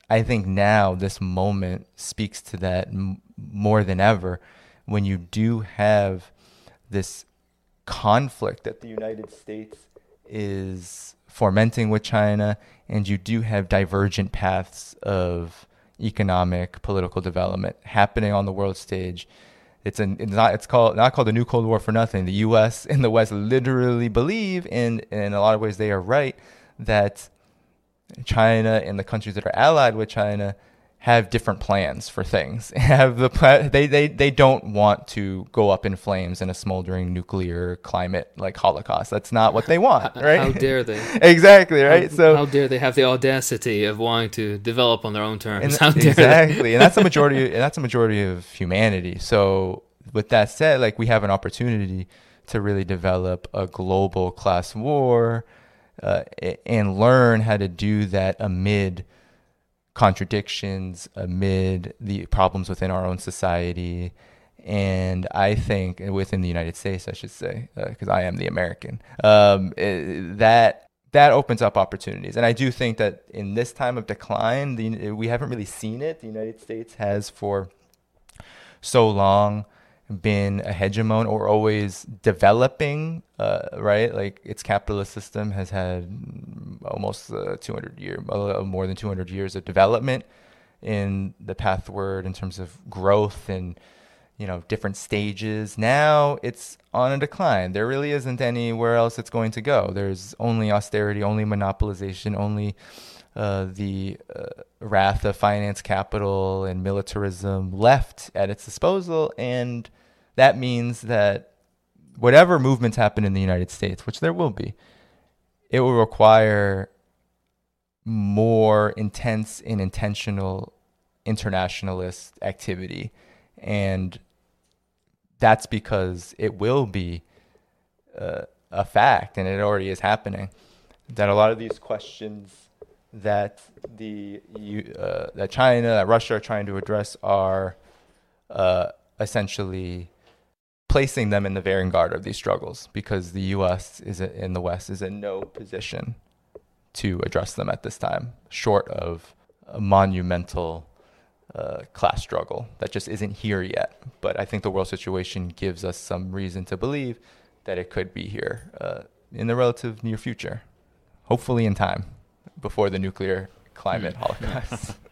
Speaker 2: i think now this moment speaks to that m- more than ever when you do have this conflict that the united states is fomenting with China, and you do have divergent paths of economic, political development happening on the world stage. It's an it's not it's called not called the new Cold War for nothing. The U.S. and the West literally believe, and in a lot of ways they are right, that China and the countries that are allied with China have different plans for things. Have the pla- they they they don't want to go up in flames in a smoldering nuclear climate like holocaust. That's not what they want, right?
Speaker 1: How dare they?
Speaker 2: exactly, right?
Speaker 1: How,
Speaker 2: so
Speaker 1: how dare they have the audacity of wanting to develop on their own terms?
Speaker 2: and exactly, and that's the majority. And that's the majority of humanity. So with that said, like we have an opportunity to really develop a global class war uh, and learn how to do that amid contradictions amid the problems within our own society. And I think within the United States, I should say, because uh, I am the American, um, it, that that opens up opportunities. And I do think that in this time of decline, the, we haven't really seen it. The United States has for so long been a hegemon or always developing, uh, right? Like its capitalist system has had almost uh, 200 year, uh, more than 200 years of development in the pathward in terms of growth and you know different stages. Now it's on a decline. There really isn't anywhere else it's going to go. There's only austerity, only monopolization, only uh, the uh, wrath of finance capital and militarism left at its disposal. And that means that whatever movements happen in the United States, which there will be, it will require more intense and intentional internationalist activity. And that's because it will be uh, a fact, and it already is happening, that a lot of these questions that the uh, that China, that Russia are trying to address are uh, essentially placing them in the vanguard of these struggles because the U.S. is in the West is in no position to address them at this time, short of a monumental uh, class struggle that just isn't here yet. But I think the world situation gives us some reason to believe that it could be here uh, in the relative near future, hopefully in time before the nuclear climate hmm. holocaust.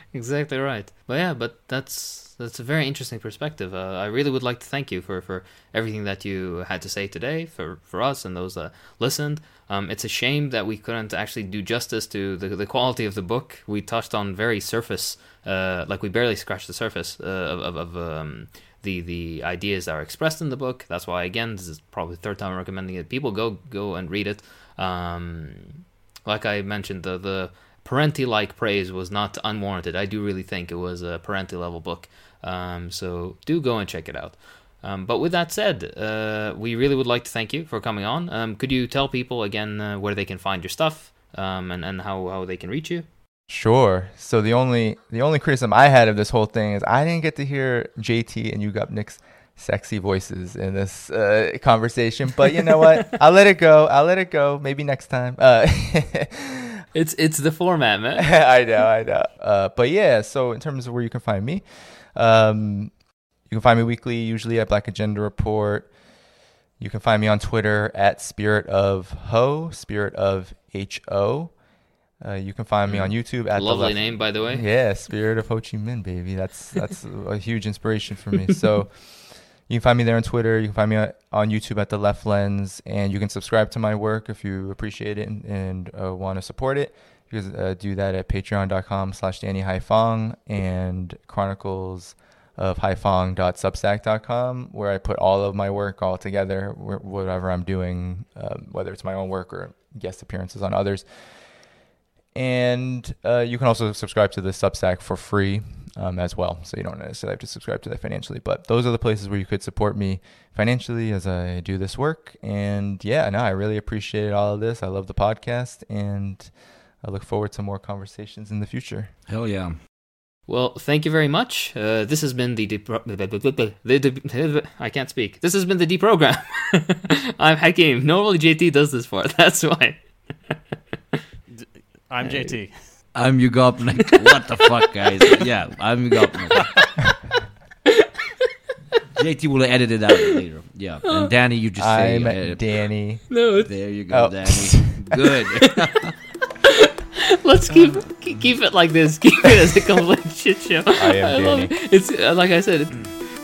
Speaker 1: exactly right. But yeah, but that's that's a very interesting perspective. Uh, I really would like to thank you for, for everything that you had to say today for, for us and those that listened. Um, it's a shame that we couldn't actually do justice to the, the quality of the book. We touched on very surface, uh, like we barely scratched the surface uh, of, of, of um, the the ideas that are expressed in the book. That's why again, this is probably the third time I'm recommending it. People go go and read it. Um, like I mentioned, the the Parenti like praise was not unwarranted. I do really think it was a Parenti level book. Um, so do go and check it out. Um, but with that said, uh, we really would like to thank you for coming on. Um, could you tell people again uh, where they can find your stuff um, and, and how, how they can reach you?
Speaker 2: Sure. So the only the only criticism I had of this whole thing is I didn't get to hear JT and Yugopnik's sexy voices in this uh, conversation. But you know what? I'll let it go. I'll let it go. Maybe next time. Uh,
Speaker 1: it's it's the format, man.
Speaker 2: I know, I know. Uh, but yeah, so in terms of where you can find me, um, you can find me weekly, usually at Black Agenda Report. You can find me on Twitter at Spirit of Ho, Spirit of H O. Uh, you can find me on mm. YouTube at
Speaker 1: lovely name, by the way.
Speaker 2: Yeah, Spirit of Ho Chi Minh, baby. That's that's a huge inspiration for me. So you can find me there on Twitter. You can find me on YouTube at The Left Lens, and you can subscribe to my work if you appreciate it and, and uh, want to support it. You can uh, do that at patreon.com slash Danny Haiphong and chronicles of haiphong.substack.com, where I put all of my work all together, whatever I'm doing, um, whether it's my own work or guest appearances on others. And uh, you can also subscribe to the Substack for free um, as well. So you don't necessarily have to subscribe to that financially. But those are the places where you could support me financially as I do this work. And yeah, no, I really appreciate all of this. I love the podcast and I look forward to more conversations in the future.
Speaker 3: Hell yeah.
Speaker 1: Well, thank you very much. Uh, this has been the, de- I can't speak. This has been the deprogram. I'm Hakim. Normally JT does this for. That's why.
Speaker 4: I'm JT.
Speaker 3: I'm Yugopnik. what the fuck, guys? Yeah, I'm Yugopnik. JT will edit it out later. Yeah, and Danny, you just say.
Speaker 2: I'm
Speaker 3: uh,
Speaker 2: Danny.
Speaker 1: No, it's,
Speaker 3: there you go,
Speaker 2: Oh.
Speaker 3: Danny. Good.
Speaker 1: let's keep keep keep it like this. Keep it as a complete shit show.
Speaker 2: I am
Speaker 1: love
Speaker 2: Danny.
Speaker 1: it. It's uh, like I said. It,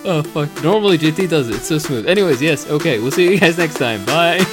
Speaker 1: oh fuck! Normally JT does it. It's so smooth. Anyways, yes. Okay. We'll see you guys next time. Bye.